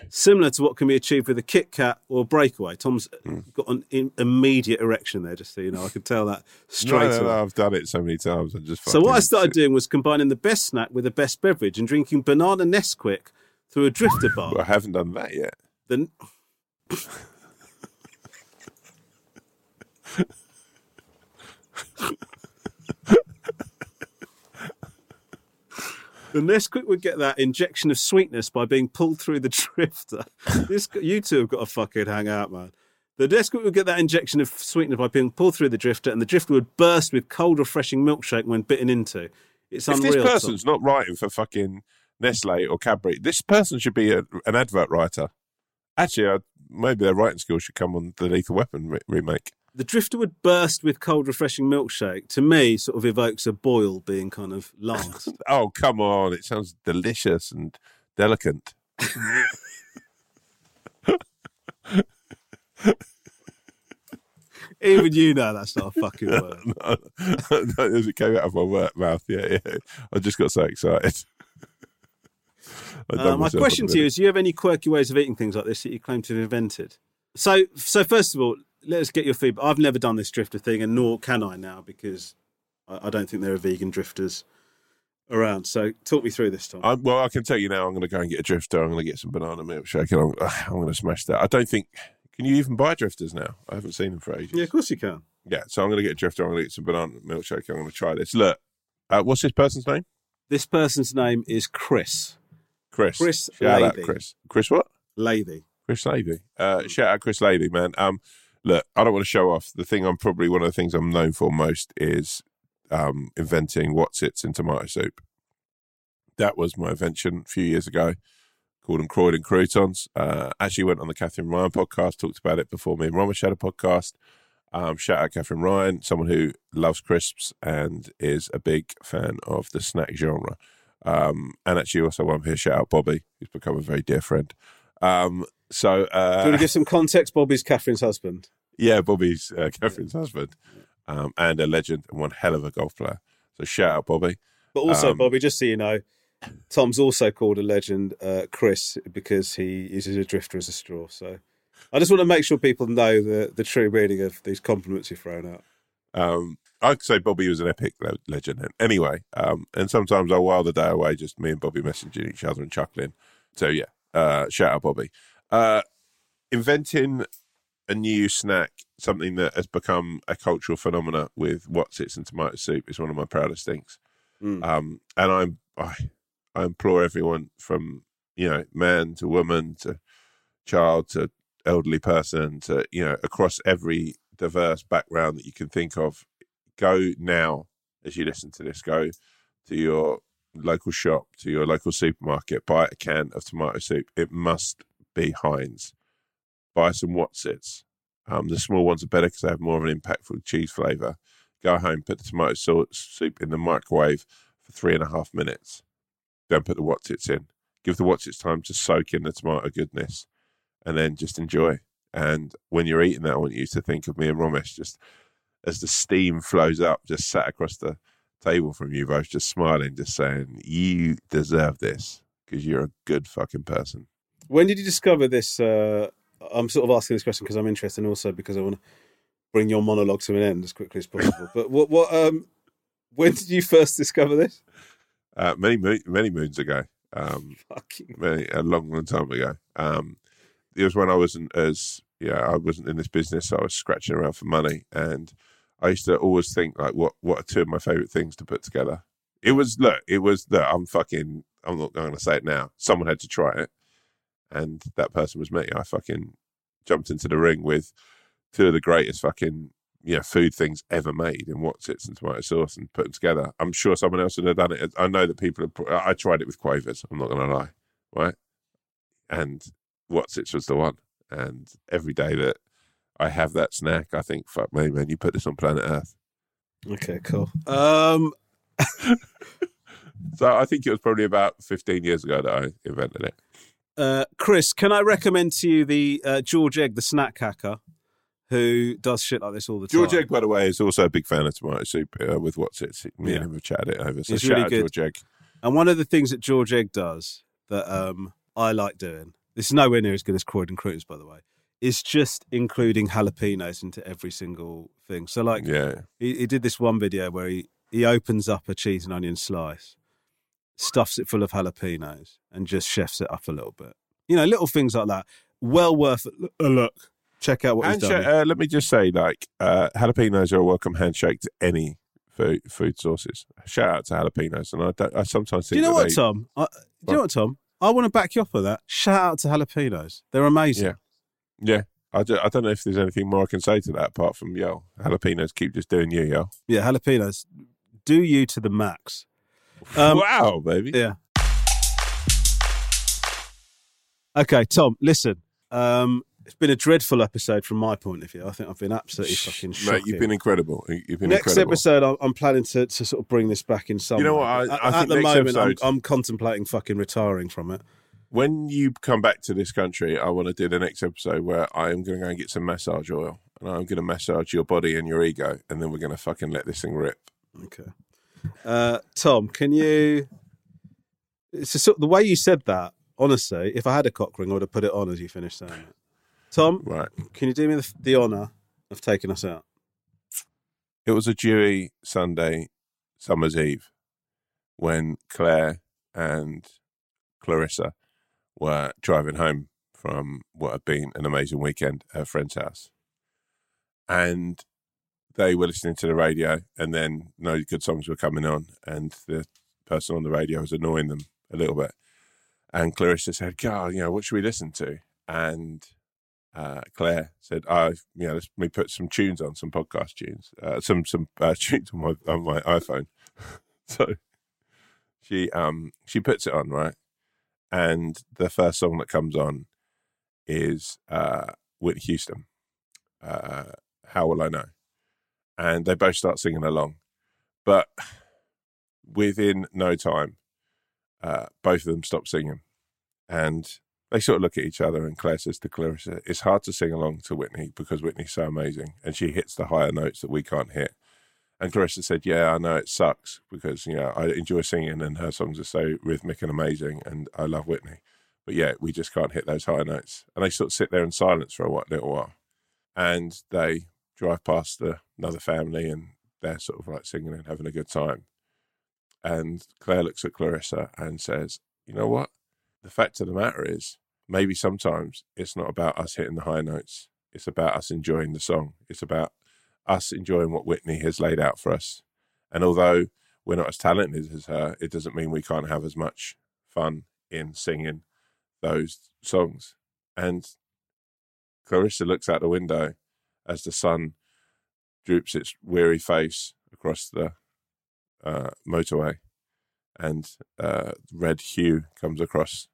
Similar to what can be achieved with a Kit Kat or a breakaway. Tom's got an in- immediate erection there, just so you know. I could tell that straight No, no, away. no, I've done it so many times. I just So what I started doing was combining the best snack with the best beverage and drinking banana Nesquik through a drifter bar. I haven't done that yet. The, the Nesquik would get that injection of sweetness by being pulled through the drifter. This you two have got to fucking hang out, man. The Nesquik would get that injection of sweetness by being pulled through the drifter, and the drifter would burst with cold, refreshing milkshake when bitten into. It's if unreal. this Tom. person's not writing for fucking Nestle or Cadbury, this person should be a, an advert writer. Actually, I, maybe their writing skills should come on the Lethal Weapon re- remake. The drifter would burst with cold, refreshing milkshake. To me, sort of evokes a boil being kind of last. Oh, come on. It sounds delicious and delicate. Even you know that's not a fucking word. As it came out of my wor- mouth, yeah, yeah. I just got so excited. Uh, my question to you is: Do you have any quirky ways of eating things like this that you claim to have invented? So, so first of all, let us get your feedback. I've never done this drifter thing, and nor can I now because I, I don't think there are vegan drifters around. So, talk me through this, Tom. I, well, I can tell you now. I'm going to go and get a drifter. I'm going to get some banana milkshake, and I'm, I'm going to smash that. I don't think. Can you even buy drifters now? I haven't seen them for ages. yeah, of course you can. Yeah, so I'm going to get a drifter. I'm going to get some banana milkshake. I'm going to try this. Look, uh, what's this person's name? This person's name is Chris Chris. Chris Shout out, Chris. Chris what? Lathy. Chris Lady. Uh, shout out Chris Lady, man. Um, look, I don't want to show off. The thing I'm probably one of the things I'm known for most is um, inventing Wotsits in tomato soup. That was my invention a few years ago. Called them Croydon Croutons. Uh, actually went on the Katherine Ryan podcast, talked about it before me and Romesh had a podcast. Um, shout out Katherine Ryan, someone who loves crisps and is a big fan of the snack genre. Um, and actually also one here, shout out Bobby, who's become a very dear friend. Um, so Do you uh, want to give some context? Bobby's Katherine's husband. Yeah, Bobby's uh, Katherine's husband, um, and a legend and one hell of a golf player. So shout out Bobby. But also, Um, Bobby, just so you know, Tom's also called a legend uh, Chris because he uses a drifter as a straw. So I just want to make sure people know the, the true meaning of these compliments you've thrown out. Um, I'd say Bobby was an epic le- legend. Anyway, um, and sometimes I while the day away, just me and Bobby messaging each other and chuckling. So yeah, uh, shout out Bobby. Uh, inventing a new snack, something that has become a cultural phenomena with Wotsits and tomato soup is one of my proudest things. Mm. Um, and I'm, I, I implore everyone from, you know, man to woman to child to elderly person to, you know, across every diverse background that you can think of, go now as you listen to this, go to your local shop, to your local supermarket, buy a can of tomato soup. It must be Heinz. Buy some Wotsits. Um, the small ones are better because they have more of an impactful cheese flavour. Go home, put the tomato sau- soup in the microwave for three and a half minutes. Then put the Wotsits in. Give the Wotsits time to soak in the tomato goodness and then just enjoy. And when you're eating that, I want you to think of me and Romesh just as the steam flows up, just sat across the table from you both, just smiling, just saying, You deserve this because you're a good fucking person. When did you discover this? Uh, I'm sort of asking this question because I'm interested, and also because I want to bring your monologue to an end as quickly as possible. but what, what, um, when did you first discover this? Uh, many, mo- many moons ago. Um, Fucking many, a long, long time ago. Um, it was when I wasn't as yeah, I wasn't in this business. So I was scratching around for money, and I used to always think like, what what are two of my favorite things to put together? It was look, it was that I'm fucking, I'm not going to say it now. Someone had to try it, and that person was me. I fucking jumped into the ring with two of the greatest fucking you know food things ever made in Wotsits and tomato sauce and put them together. I'm sure someone else would have done it. I know that people. Have, put- I tried it with quavers. I'm not going to lie, right? And Wotsits was the one. And every day that I have that snack, I think, fuck me, man, you put this on planet Earth. Okay, cool. Um, So I think it was probably about 15 years ago that I invented it. Uh, Chris, can I recommend to you the uh, George Egg, the snack hacker, who does shit like this all the George time? George Egg, by the way, is also a big fan of tomato soup uh, with what's it. Me Yeah. and him have chatted it over. So It's shout really out good. George Egg. And one of the things that George Egg does that um, I like doing, this is nowhere near as good as Croydon Cruise, by the way, is just including jalapenos into every single thing. So, like, Yeah. he, he did this one video where he, he opens up a cheese and onion slice, stuffs it full of jalapenos, and just chefs it up a little bit. You know, little things like that. Well worth a look. Check out what done. uh, let me just say, like, uh, jalapenos are a welcome handshake to any food, food sources. Shout out to jalapenos. And I, don't, I sometimes Do think you know what, they- Tom? I, do you know what, Tom? I want to back you up on that. Shout out to jalapenos. They're amazing. Yeah. Yeah. I, do, I don't know if there's anything more I can say to that apart from, yo, jalapenos keep just doing you, yo. Yeah, jalapenos. Do you to the max. Um, wow, baby. Yeah. Okay, Tom, listen. Um, it's been a dreadful episode from my point of view. I think I've been absolutely fucking Mate, you've been incredible. You've been next incredible. episode, I'm, I'm planning to, to sort of bring this back in some. You know what, I- At- I at, think the moment, episode- I'm, I'm contemplating fucking retiring from it. when you come back to this country, I want to do the next episode where I am going to go and get some massage oil and I'm going to massage your body and your ego, and then we're going to fucking let this thing rip. Okay. Uh, Tom, can you? It's a the way you said that. Honestly, if I had a cock ring, I would have put it on as you finished saying it. Tom, Right. can you do me the, the honour of taking us out? It was a dewy Sunday, summer's eve, when Claire and Clarissa were driving home from what had been an amazing weekend at a friend's house. And they were listening to the radio, and then no good songs were coming on, and the person on the radio was annoying them a little bit. And Clarissa said, God, you know, what should we listen to? And uh, Claire said, "Oh, you know, let's me put some tunes on, some podcast tunes, uh, some some uh, tunes on my on my iPhone." so she um she puts it on right, and the first song that comes on is uh, Whitney Houston. Uh, How will I know? And they both start singing along, but within no time, uh, both of them stop singing, and they sort of look at each other, and Claire says to Clarissa, It's hard to sing along to Whitney because Whitney's so amazing and she hits the higher notes that we can't hit. And Clarissa said, Yeah, I know it sucks because, you know, I enjoy singing and her songs are so rhythmic and amazing and I love Whitney. But yeah, we just can't hit those higher notes. And they sort of sit there in silence for a little while. And they drive past the, another family and they're sort of like singing and having a good time. And Claire looks at Clarissa and says, You know what? the fact of the matter is, maybe sometimes it's not about us hitting the high notes. It's about us enjoying the song. It's about us enjoying what Whitney has laid out for us. And although we're not as talented as her, it doesn't mean we can't have as much fun in singing those songs. And Clarissa looks out the window as the sun droops its weary face across the uh, motorway and uh, red hue comes across.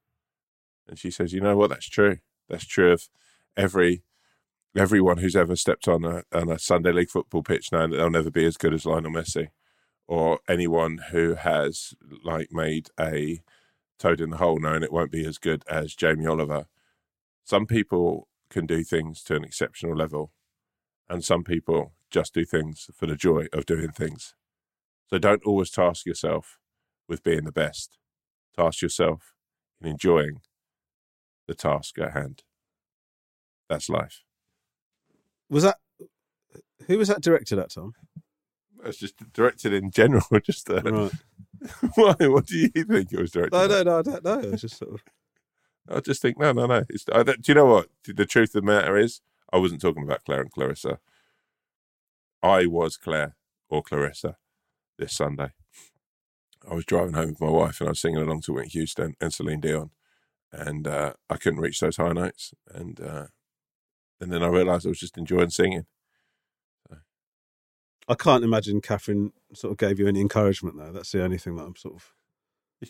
And she says, "You know what? That's true. That's true of every everyone who's ever stepped on a on a Sunday league football pitch, now they'll never be as good as Lionel Messi, or anyone who has like made a toad in the hole, knowing it won't be as good as Jamie Oliver. Some people can do things to an exceptional level, and some people just do things for the joy of doing things. So don't always task yourself with being the best. Task yourself in enjoying the task at hand. That's life. Was that who was that directed at, Tom? It's just directed in general. Just uh, Right. why? What do you think it was directed? No, no, no, I don't know. I just sort of. I just think no, no, no. It's, I, do you know what? The truth of the matter is, I wasn't talking about Claire and Clarissa. I was Claire or Clarissa this Sunday. I was driving home with my wife and I was singing along to Whitney Houston and Celine Dion, and uh, I couldn't reach those high notes, and uh, and then I realised I was just enjoying singing. I can't imagine Catherine sort of gave you any encouragement though. That's the only thing that I'm sort of.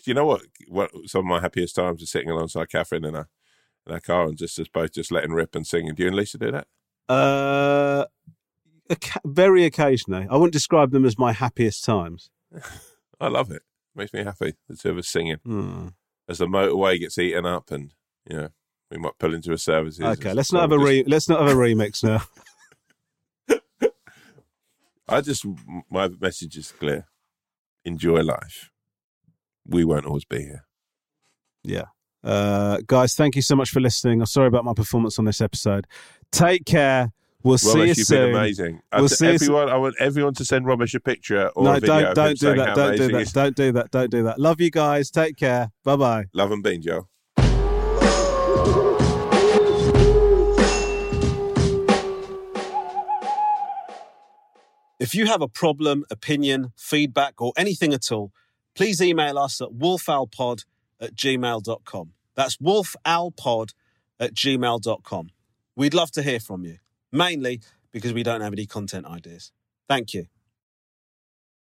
You know what? What some of my happiest times are sitting alongside Catherine in a in our car and just us both just letting rip and singing. Do you and Leesa do that? Uh, very occasionally. I wouldn't describe them as my happiest times. I love it. Makes me happy. The two of us singing Hmm. as the motorway gets eaten up, and you know we might pull into a services. Okay, let's not have a re- let's not have a remix now. I just my message is clear: enjoy life. We won't always be here. Yeah. Uh, guys, thank you so much for listening. I'm sorry about my performance on this episode. Take care. We'll see you you've soon. been amazing. I We'll t- see you everyone, I want everyone to send Romesh a picture or no, a video. don't don't do that. Don't do that. Don't do that. Don't do that. Love you guys. Take care. Bye bye. Love and bean, Joe. If you have a problem, opinion, feedback, or anything at all, please email us at wolfowlpod at gmail.com. That's wolfowlpod at gmail.com. We'd love to hear from you, mainly because we don't have any content ideas. Thank you.